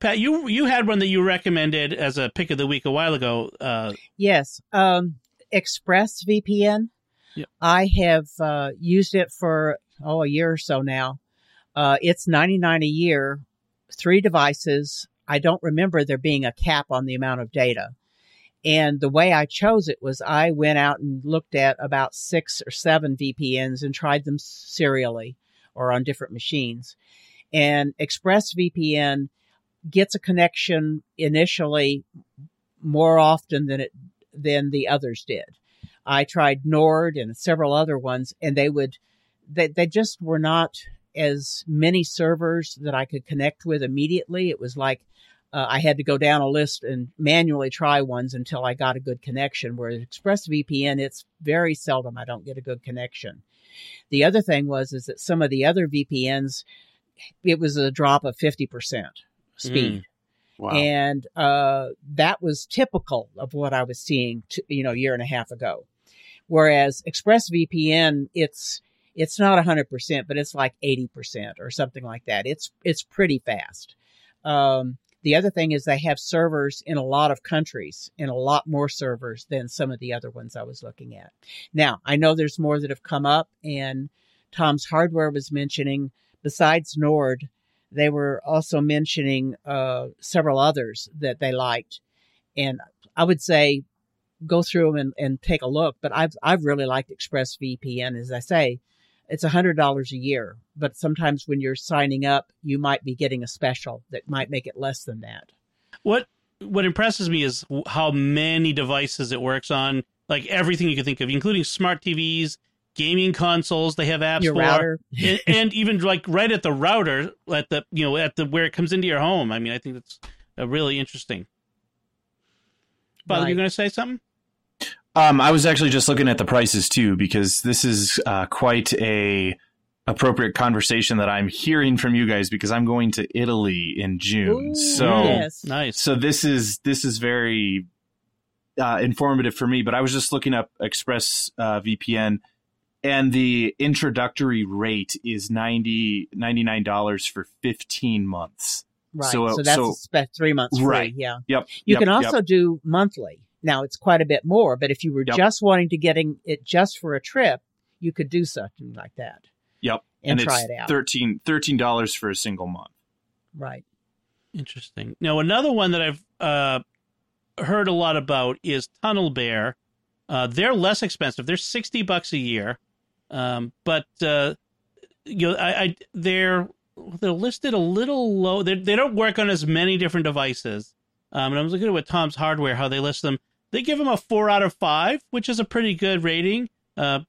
S1: Pat, you you had one that you recommended as a pick of the week a while ago. Uh,
S2: yes, um, ExpressVPN. Yep. I have uh, used it for oh a year or so now. Uh, it's ninety nine a year, three devices. I don't remember there being a cap on the amount of data. And the way I chose it was I went out and looked at about six or seven VPNs and tried them serially or on different machines. And ExpressVPN gets a connection initially more often than it than the others did. I tried Nord and several other ones, and they would they they just were not as many servers that I could connect with immediately. It was like uh, I had to go down a list and manually try ones until I got a good connection. Whereas ExpressVPN, it's very seldom I don't get a good connection. The other thing was is that some of the other VPNs, it was a drop of fifty percent speed. Mm. Wow. And uh, that was typical of what I was seeing, to, you know, a year and a half ago. Whereas ExpressVPN, it's it's not 100%, but it's like 80% or something like that. It's it's pretty fast. Um, the other thing is they have servers in a lot of countries, and a lot more servers than some of the other ones I was looking at. Now, I know there's more that have come up, and Tom's Hardware was mentioning, besides Nord, they were also mentioning uh, several others that they liked, and I would say go through them and, and take a look. But I've I've really liked ExpressVPN. As I say, it's a hundred dollars a year, but sometimes when you're signing up, you might be getting a special that might make it less than that.
S1: What what impresses me is how many devices it works on, like everything you can think of, including smart TVs, gaming consoles they have apps
S2: your
S1: for
S2: router.
S1: and, [LAUGHS] and, even like right at the router at the you know at the where it comes into your home i mean i think that's uh, really interesting but right. you're going to say something
S3: um, I was actually just looking at the prices too because this is uh, quite a appropriate conversation that I'm hearing from you guys because I'm going to Italy in June.
S2: Ooh,
S3: so
S2: yes.
S1: Nice.
S3: so this is this is very uh, informative for me. But I was just looking up Express uh, VPN, and the introductory rate is 90 dollars for fifteen months.
S2: Right.
S3: So,
S2: So, that's
S3: so-
S2: spe- three months free.
S3: Right.
S2: Yeah.
S3: Yep.
S2: You
S3: yep,
S2: can
S3: yep.
S2: also do monthly. Now it's quite a bit more, but if you were
S3: Yep.
S2: just wanting to getting it just for a trip, you could do something like that
S3: Yep.
S2: and, try
S3: it's
S2: it out.
S3: 13 dollars for a single month.
S2: right.
S1: Interesting. Now, another one that I've uh, heard a lot about is Tunnel Bear. Uh, they're less expensive. They're sixty bucks a year, um, but uh, you know, I, I they're they're listed a little low. They they don't work on as many different devices. Um, and I was looking at with Tom's Hardware how they list them. They give them a four out of five, which is a pretty good rating. Uh,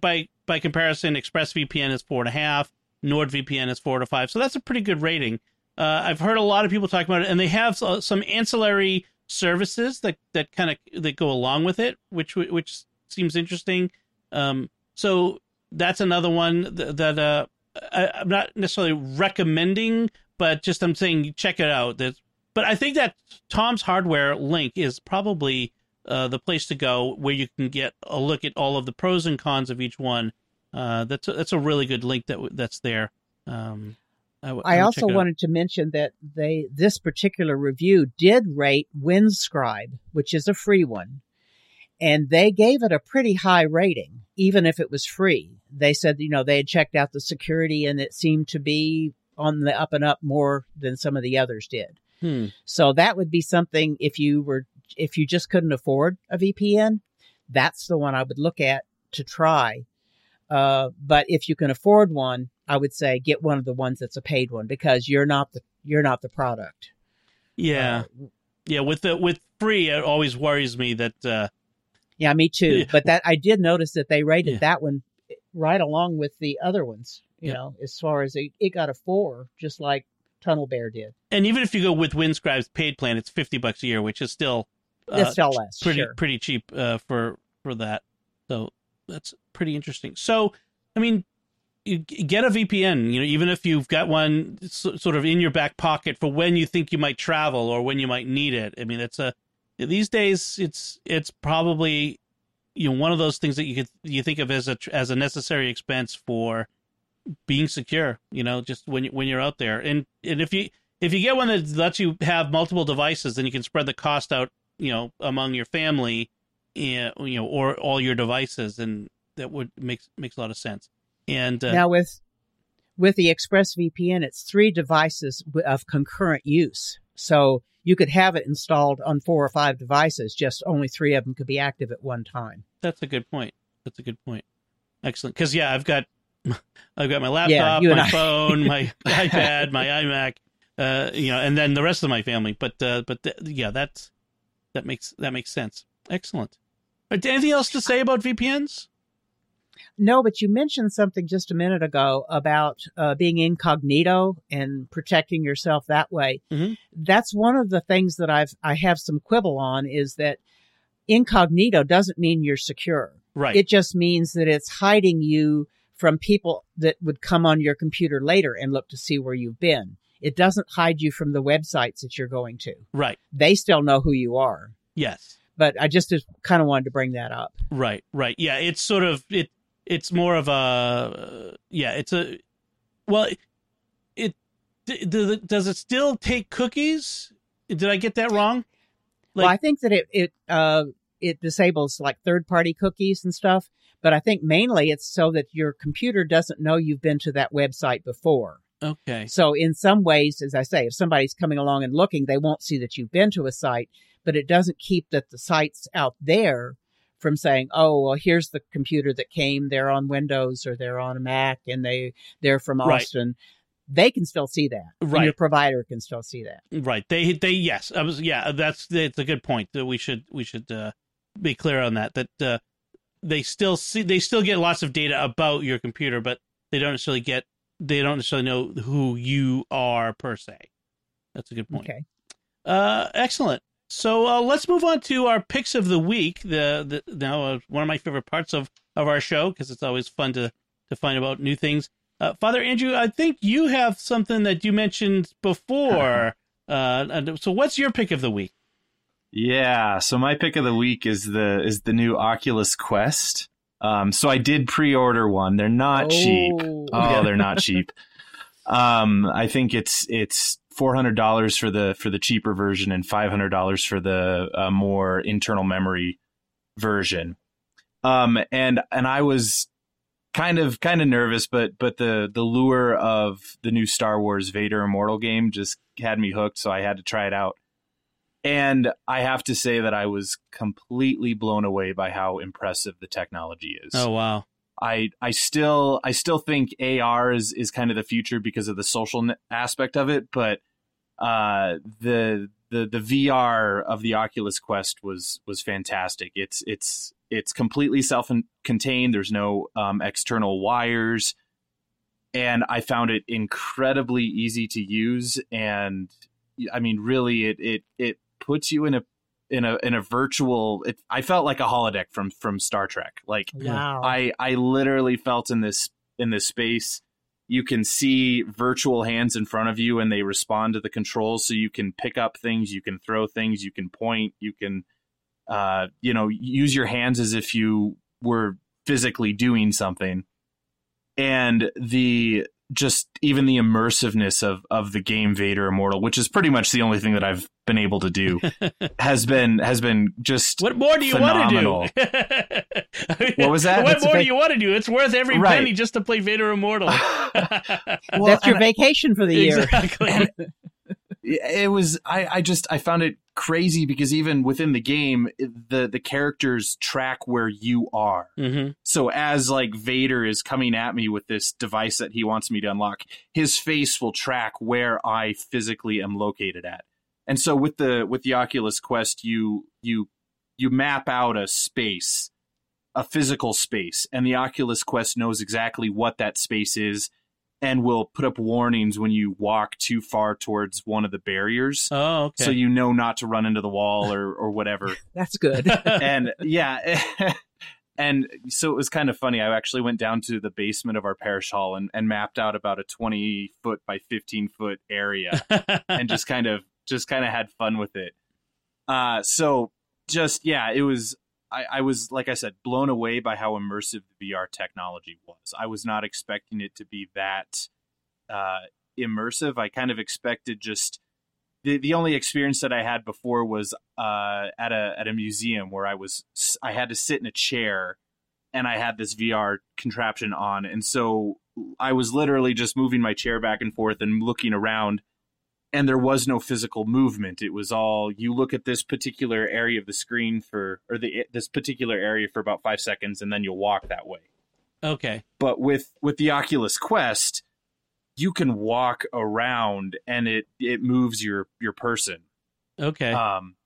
S1: by by comparison, ExpressVPN is four and a half. NordVPN is four to five, so that's a pretty good rating. Uh, I've heard a lot of people talk about it, and they have uh, some ancillary services that that kind of that go along with it, which which seems interesting. Um, so that's another one that, that uh, I, I'm not necessarily recommending, but just I'm saying check it out. That, but I think that Tom's Hardware link is probably uh, the place to go where you can get a look at all of the pros and cons of each one. Uh, that's a, that's a really good link that that's there. Um, I, w-
S2: I also
S1: check it out.
S2: wanted to mention that they this particular review did rate Windscribe, which is a free one, and they gave it a pretty high rating, even if it was free. They said, you know, they had checked out the security and it seemed to be on the up and up more than some of the others did.
S1: Hmm.
S2: So that would be something if you were if you just couldn't afford a VPN, that's the one I would look at to try. Uh, but if you can afford one, I would say get one of the ones that's a paid one because you're not the you're not the product.
S1: Yeah,
S2: Uh,
S1: yeah. With the with free, it always worries me that uh,
S2: yeah, me too.
S1: Yeah.
S2: But that I did notice that they rated
S1: Yeah.
S2: that one right along with the other ones. You
S1: Yeah.
S2: know, as far as it, it got a four, just like Tunnel Bear did.
S1: and even if you go with Windscribe's paid plan, it's fifty bucks a year, which is still uh,
S2: That's still less.
S1: pretty
S2: sure.
S1: pretty cheap uh, for for that. So that's pretty interesting. So I mean, you get a VPN. You know, even if you've got one s- sort of in your back pocket for when you think you might travel or when you might need it. I mean, it's a these days it's it's probably you know one of those things that you could you think of as a as a necessary expense for being secure. You know, just when you, when you're out there, and and if you if you get one that lets you have multiple devices, then you can spread the cost out. You know, among your family, and, you know, or all your devices, and that would makes makes a lot of sense. And uh,
S2: now with with the ExpressVPN, it's three devices of concurrent use. So you could have it installed on four or five devices. Just only three of them could be active at one time.
S1: That's a good point. That's a good point. Excellent. Because yeah, I've got I've got my laptop,
S2: and
S1: my
S2: I.
S1: phone, my [LAUGHS] iPad, my iMac, uh, you know, and then the rest of my family. But uh, but th- yeah, that's that makes that makes sense. Excellent. But anything else to say about VPNs?
S2: No, but you mentioned something just a minute ago about uh, being incognito and protecting yourself that way.
S1: Mhm.
S2: That's one of the things that I've I have some quibble on is that incognito doesn't mean you're secure.
S1: Right.
S2: It just means that it's hiding you from people that would come on your computer later and look to see where you've been. It doesn't hide you from the websites that you're going to.
S1: right.
S2: They still know who you are.
S1: Yes.
S2: But I just kind of wanted to bring that up.
S1: Right. Right. Yeah. It's sort of it. It's more of a yeah. It's a well. It, it does it still take cookies? Did I get that wrong?
S2: well, I think that it it uh it disables like third party cookies and stuff, but I think mainly it's so that your computer doesn't know you've been to that website before.
S1: Okay.
S2: So in some ways, as I say, if somebody's coming along and looking, they won't see that you've been to a site, but it doesn't keep that the sites out there from saying, "Oh, well, here's the computer that came. They're on Windows or they're on a Mac, and they they're from
S1: Right.
S2: Austin." They can still see that. And
S1: Right.
S2: your provider can still see that.
S1: Right. They they yes. I was yeah. That's it's a good point. That we should we should uh, be clear on that. That uh, they still see they still get lots of data about your computer, but they don't necessarily get they don't necessarily know who you are per se. That's a good point.
S2: Okay.
S1: Uh, excellent. So uh, let's move on to our picks of the week. The, the now uh, one of my favorite parts of of our show because it's always fun to to find about new things. Uh, Father Andrew, I think you have something that you mentioned before. [LAUGHS] uh, so, what's your pick of the week?
S3: Yeah, so my pick of the week is the is the new Oculus Quest. Um, so I did pre-order one. They're not oh. cheap. Oh, they're not [LAUGHS] cheap. Um, I think it's it's four hundred dollars for the for the cheaper version and five hundred dollars for the uh, more internal memory version. Um, and and I was kind of kind of nervous, but but the the lure of the new Star Wars Vader Immortal game just had me hooked, so I had to try it out. And I have to say that I was completely blown away by how impressive the technology is.
S1: Oh wow.
S3: I I still I still think AR is is kind of the future because of the social aspect of it, but uh, the the the VR of the Oculus Quest was was fantastic. It's it's it's completely self-contained. There's no um, external wires, and I found it incredibly easy to use. And I mean, really, it it it puts you in a in a in a virtual it, I felt like a holodeck from from Star Trek. Like wow. I I literally felt in this in this space. You can see virtual hands in front of you and they respond to the controls so you can pick up things, you can throw things, you can point, you can uh you know use your hands as if you were physically doing something. And the just even the immersiveness of of the game Vader Immortal, which is pretty much the only thing that I've been able to do, [LAUGHS] has been has been just
S1: what more do you phenomenal. want to
S3: do? I mean, what was that?
S1: What That's more do you want to do? It's worth every right. penny just to play Vader Immortal. [LAUGHS]
S2: well, That's your vacation for the year.
S1: Exactly
S3: it was I, I just I found it crazy because even within the game the the characters track where you are
S1: mm-hmm.
S3: so as like vader is coming at me with this device that he wants me to unlock his face will track where i physically am located at and so with the with the oculus quest you you you map out a space a physical space and the oculus quest knows exactly what that space is and will put up warnings when you walk too far towards one of the barriers.
S1: Oh, okay.
S3: So you know not to run into the wall or or whatever. [LAUGHS]
S2: That's good. [LAUGHS]
S3: and yeah. [LAUGHS] and so it was kind of funny. I actually went down to the basement of our parish hall and, and mapped out about a 20 foot by 15 foot area and just kind of just kind of had fun with it. Uh, so just yeah, it was I, I, was, like I said, blown away by how immersive the VR technology was. I was not expecting it to be that uh, immersive. I kind of expected just the the only experience that I had before was uh, at a at a museum where I was I had to sit in a chair and I had this VR contraption on, and so I was literally just moving my chair back and forth and looking around and there was no physical movement it was all you look at this particular area of the screen for or the this particular area for about 5 seconds and then you'll walk that way
S1: okay
S3: but with with the Oculus Quest you can walk around and it it moves your your person
S1: okay
S3: um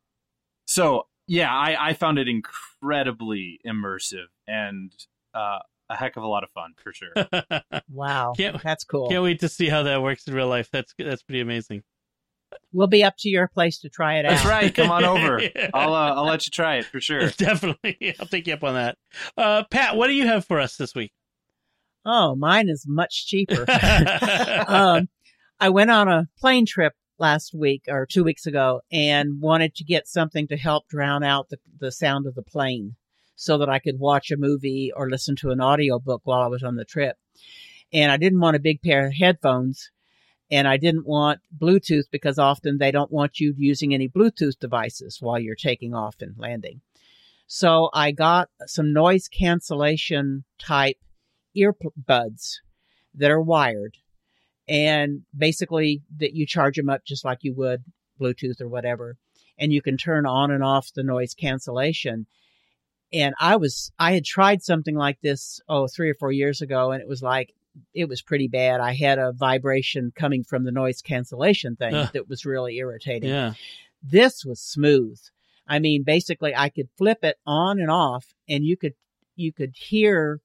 S3: so yeah i i found it incredibly immersive and uh a heck of a lot of fun for sure. [LAUGHS]
S2: wow, can't, that's cool.
S1: Can't wait to see how that works in real life. That's that's pretty amazing.
S2: We'll be up to your place to try it
S3: out. That's right. Come on over. yeah. [LAUGHS] I'll uh, I'll let you try it for sure. [LAUGHS]
S1: Definitely, [LAUGHS] I'll take you up on that. Uh, Pat, what do you have for us this week?
S2: Oh, mine is much cheaper. um, I went on a plane trip last week or two weeks ago and wanted to get something to help drown out the, the sound of the plane so that I could watch a movie or listen to an audiobook while I was on the trip. And I didn't want a big pair of headphones and I didn't want Bluetooth because often they don't want you using any Bluetooth devices while you're taking off and landing. So I got some noise cancellation type earbuds that are wired and basically that you charge them up just like you would Bluetooth or whatever. And you can turn on and off the noise cancellation. And I was, I had tried something like this, oh, three or four years ago, and it was like, it was pretty bad. I had a vibration coming from the noise cancellation thing uh, that was really irritating.
S1: Yeah.
S2: This was smooth. I mean, basically I could flip it on and off and you could you could hear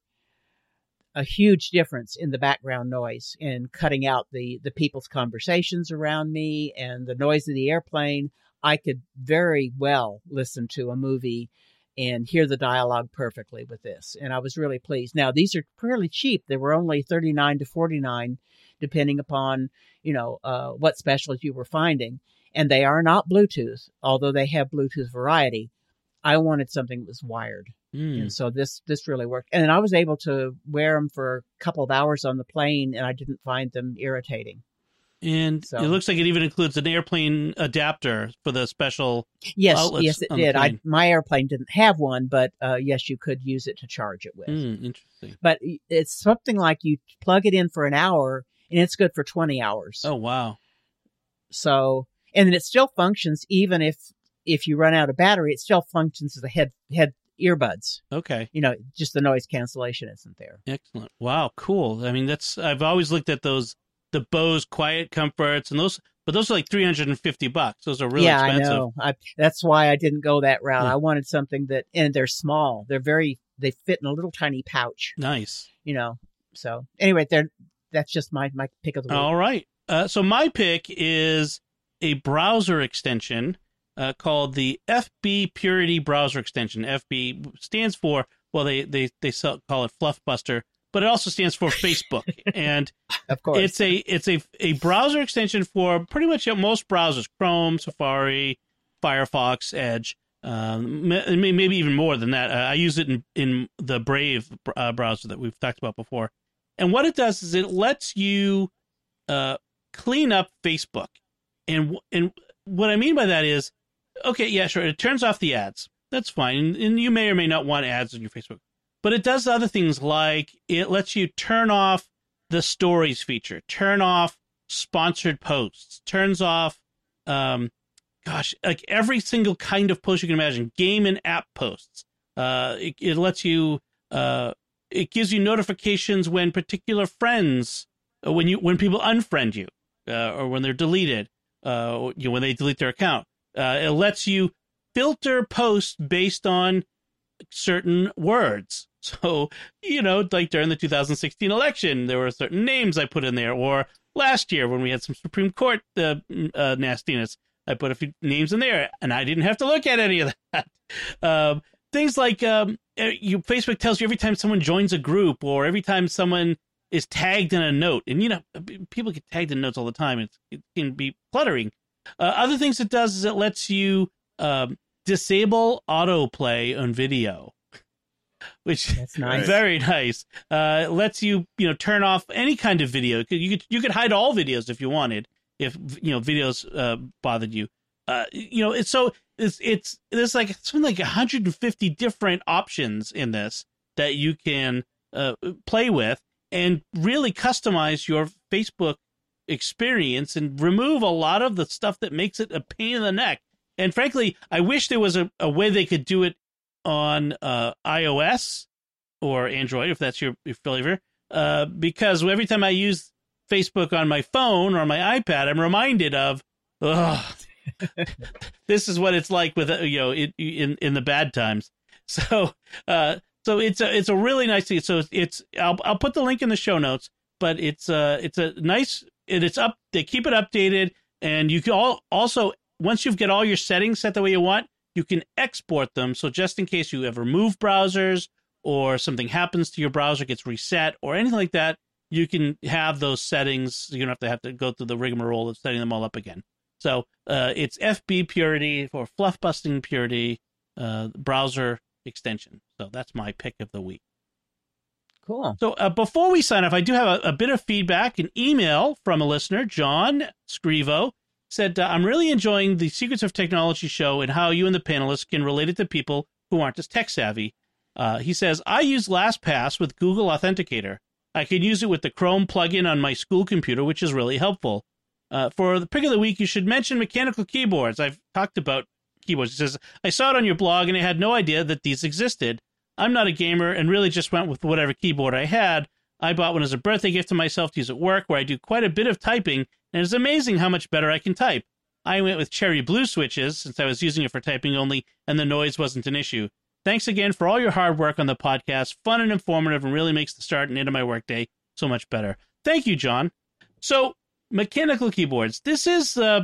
S2: a huge difference in the background noise and cutting out the the people's conversations around me and the noise of the airplane. I could very well listen to a movie and hear the dialogue perfectly with this. And I was really pleased. Now these are fairly cheap. They were only thirty nine to forty nine, depending upon you know uh, what specials you were finding. And they are not Bluetooth, although they have Bluetooth variety. I wanted something that was wired,
S1: Mm.
S2: and so this this really worked. And I was able to wear them for a couple of hours on the plane, and I didn't find them irritating.
S1: And
S2: So-
S1: it looks like it even includes an airplane adapter for the special.
S2: Yes, yes, it did. I my airplane didn't have one, but uh, yes, you could use it to charge it with.
S1: Mm, interesting.
S2: But it's something like you plug it in for an hour, and it's good for twenty hours.
S1: Oh wow.
S2: So, and then it still functions even if if you run out of battery. It still functions as a head head earbuds.
S1: Okay.
S2: You know, just the noise cancellation isn't there.
S1: Excellent. Wow. Cool. I mean, that's I've always looked at those the Bose Quiet Comforts and those, but those are like three hundred and fifty bucks. Those are really
S2: yeah,
S1: expensive.
S2: I know. I, that's why I didn't go that route.
S1: Yeah.
S2: I wanted something that, and they're small. They're very, they fit in a little tiny pouch.
S1: Nice.
S2: You know. So anyway, they're that's just my my pick of the week.
S1: All right. Uh, so my pick is a browser extension uh, called the FB Purity browser extension. FB stands for well, they they they sell, call it Fluffbuster, but it also stands for Facebook, [LAUGHS] and
S2: Of course,
S1: it's a it's a a browser extension for pretty much most browsers: Chrome, Safari, Firefox, Edge. Um, maybe even more than that. I use it in, in the Brave uh, browser that we've talked about before. And what it does is it lets you uh, clean up Facebook. And and what I mean by that is, okay, yeah, sure, it turns off the ads. That's fine, and you may or may not want ads on your Facebook. But it does other things like it lets you turn off the stories feature, turn off sponsored posts, turns off, um, gosh, like every single kind of post you can imagine, game and app posts. Uh, it, it lets you, uh, it gives you notifications when particular friends, uh, when you when people unfriend you, uh, or when they're deleted, uh, you know, when they delete their account. Uh, it lets you filter posts based on certain words. So, you know, like during the 2016 election, there were certain names I put in there, or last year when we had some Supreme Court uh, uh, nastiness, I put a few names in there, and I didn't have to look at any of [LAUGHS] that. Um, things like um, uh, you, Facebook tells you every time someone joins a group, or every time someone is tagged in a note, and you know, people get tagged in notes all the time. It's, it can be cluttering. Uh, other things it does is it lets you um, disable autoplay on video, which [LAUGHS]
S2: that's nice.
S1: very nice. Uh, it lets you you know turn off any kind of video. You could you could hide all videos if you wanted. If you know videos uh, bothered you, uh, you know it's so it's it's there's like something like 150 different options in this that you can uh, play with and really customize your Facebook experience and remove a lot of the stuff that makes it a pain in the neck. And frankly, I wish there was a, a way they could do it on uh, iOS or Android, if that's your, your flavor. Uh, because every time I use Facebook on my phone or my iPad, I'm reminded of, [LAUGHS] this is what it's like with uh, you know it, in in the bad times. [LAUGHS] So uh, so it's a it's a really nice thing. So it's I'll I'll put the link in the show notes, but it's uh it's a nice and it's up. They keep it updated, and you can all also once you've got all your settings set the way you want, you can export them. So just in case you ever move browsers or something happens to your browser, gets reset or anything like that, you can have those settings. You don't have to have to go through the rigmarole of setting them all up again. So uh, it's FB Purity for fluff busting purity uh, browser extension. So that's my pick of the week.
S2: Cool.
S1: So uh, before we sign off, I do have a, a bit of feedback. An email from a listener, John Scrivo, said, uh, I'm really enjoying the Secrets of Technology show and how you and the panelists can relate it to people who aren't as tech savvy. Uh, he says, I use LastPass with Google Authenticator. I can use it with the Chrome plugin on my school computer, which is really helpful. Uh, for the pick of the week, you should mention mechanical keyboards. I've talked about keyboards. He says, I saw it on your blog and I had no idea that these existed. I'm not a gamer and really just went with whatever keyboard I had. I bought one as a birthday gift to myself to use at work where I do quite a bit of typing, and it's amazing how much better I can type. I went with cherry blue switches since I was using it for typing only, and the noise wasn't an issue. Thanks again for all your hard work on the podcast. Fun and informative, and really makes the start and end of my workday so much better. Thank you, John. So, mechanical keyboards. This is uh,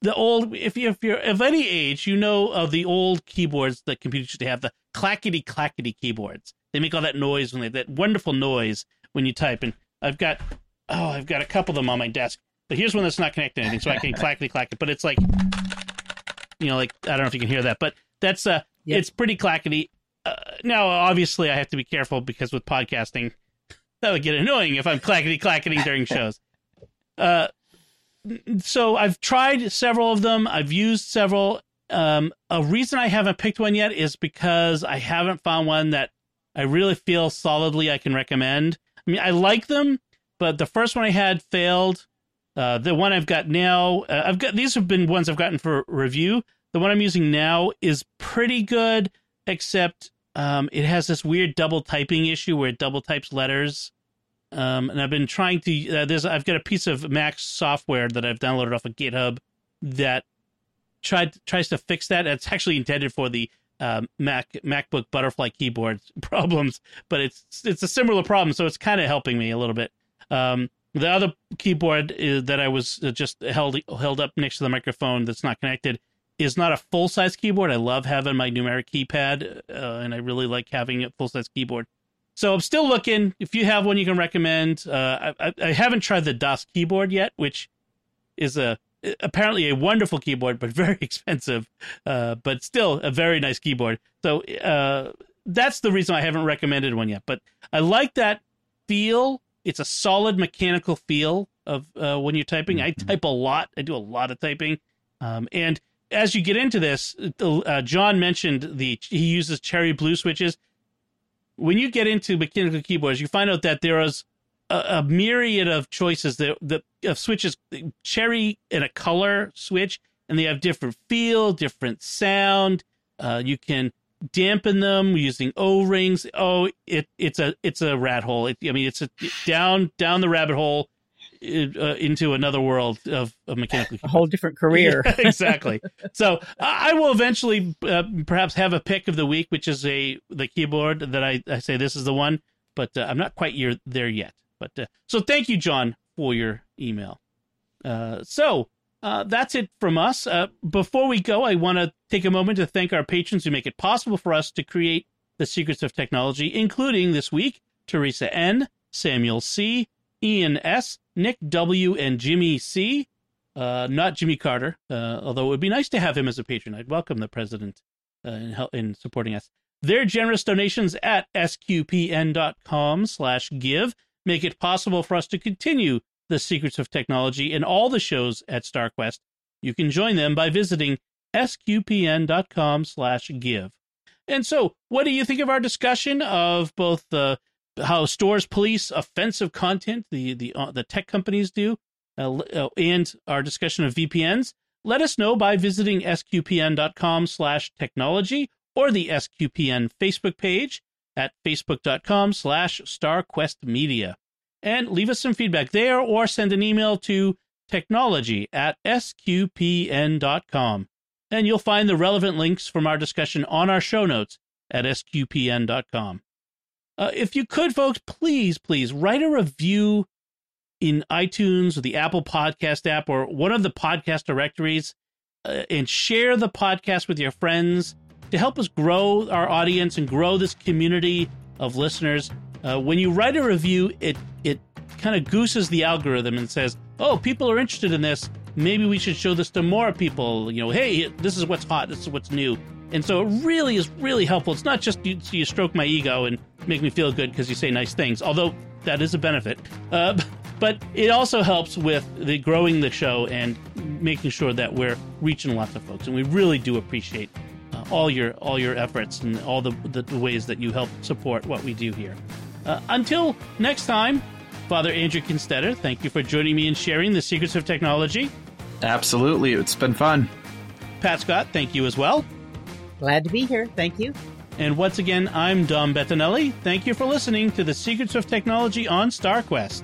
S1: the old. If you if you're of any age, you know of the old keyboards that computers used to have the clackety clackety keyboards. They make all that noise when they that wonderful noise when you type. And I've got oh, I've got a couple of them on my desk. But here's one that's not connected to anything, so I can [LAUGHS] clackety clack it. But it's like, you know, like I don't know if you can hear that, but that's uh, yep. it's pretty clackety. Uh, now, obviously, I have to be careful because with podcasting, that would get annoying if I'm clackety clacketing during [LAUGHS] shows. Uh, so I've tried several of them. I've used several. Um, a reason I haven't picked one yet is because I haven't found one that I really feel solidly I can recommend. I mean, I like them, but the first one I had failed. Uh, the one I've got now, uh, I've got these have been ones I've gotten for review. The one I'm using now is pretty good, except um, it has this weird double typing issue where it double types letters. Um, and I've been trying to. Uh, there's I've got a piece of Mac software that I've downloaded off of GitHub that tried tries to fix that. It's actually intended for the um, Mac MacBook butterfly keyboard [LAUGHS] problems, but it's it's a similar problem, so it's kind of helping me a little bit. Um, the other keyboard is, that I was uh, just held held up next to the microphone that's not connected is not a full size keyboard. I love having my numeric keypad, uh, and I really like having a full size keyboard. So I'm still looking. If you have one you can recommend, uh, I, I, haven't tried the Das Keyboard yet, which is a apparently a wonderful keyboard, but [LAUGHS] very expensive. Uh, but still a very nice keyboard. So uh, that's the reason I haven't recommended one yet. But I like that feel. It's a solid mechanical feel of uh, when you're typing. Mm-hmm. I type a lot. I do a lot of typing, um, and as you get into this, uh, John mentioned the he uses cherry blue switches. When you get into mechanical keyboards, you find out that there is a, a myriad of choices that the of switches, cherry and a color switch, and they have different feel, different sound. Uh, you can dampen them using O rings. Oh, it it's a it's a rat hole. It, I mean, it's a down down the rabbit hole uh, into another world of, of mechanical. [LAUGHS]
S2: A whole different career. [LAUGHS]
S1: Yeah, exactly. so I will eventually uh, perhaps have a pick of the week, which is a the keyboard that I, I say this is the one, but uh, I'm not quite year, there yet. But uh, so thank you, John, for your email. Uh, so uh, that's it from us. before we go, I want to take a moment to thank our patrons who make it possible for us to create the secrets of technology, including this week Teresa N, Samuel C, Ian S, Nick W, and Jimmy C. Uh, not Jimmy Carter, uh, although it would be nice to have him as a patron. I'd welcome the president uh, in, help, in supporting us. Their generous donations at sqpn.com slash give make it possible for us to continue the secrets of technology in all the shows at StarQuest. You can join them by visiting sqpn.com slash give. And so, what do you think of our discussion of both the how stores police offensive content the the uh, the tech companies do, uh, uh and our discussion of VPNs. Let us know by visiting sqpn.com slash technology or the SQPN Facebook page at facebook.com/slash starquestmedia, and leave us some feedback there, or send an email to technology at sqpn.com. And you'll find the relevant links from our discussion on our show notes at sqpn.com. Uh, if you could, folks, please, please write a review in iTunes or the Apple Podcast app or one of the podcast directories uh, and share the podcast with your friends to help us grow our audience and grow this community of listeners. Uh, when you write a review, it it kind of gooses the algorithm and says, "Oh, people are interested in this. Maybe we should show this to more people." You know, hey, this is what's hot. This is what's new. And so it really is really helpful. It's not just you, you stroke my ego and make me feel good because you say nice things, although that is a benefit. Uh, but it also helps with the growing the show and making sure that we're reaching lots of folks. And we really do appreciate uh, all your all your efforts and all the, the, the, ways that you help support what we do here. Uh, until next time, Father Andrew Kinstetter, thank you for joining me and sharing the secrets of technology.
S3: Absolutely, it's been fun.
S1: Pat Scott, thank you as well.
S2: Glad to be here. Thank you.
S1: And once again, I'm Dom Bettinelli. Thank you for listening to the Secrets of Technology on StarQuest.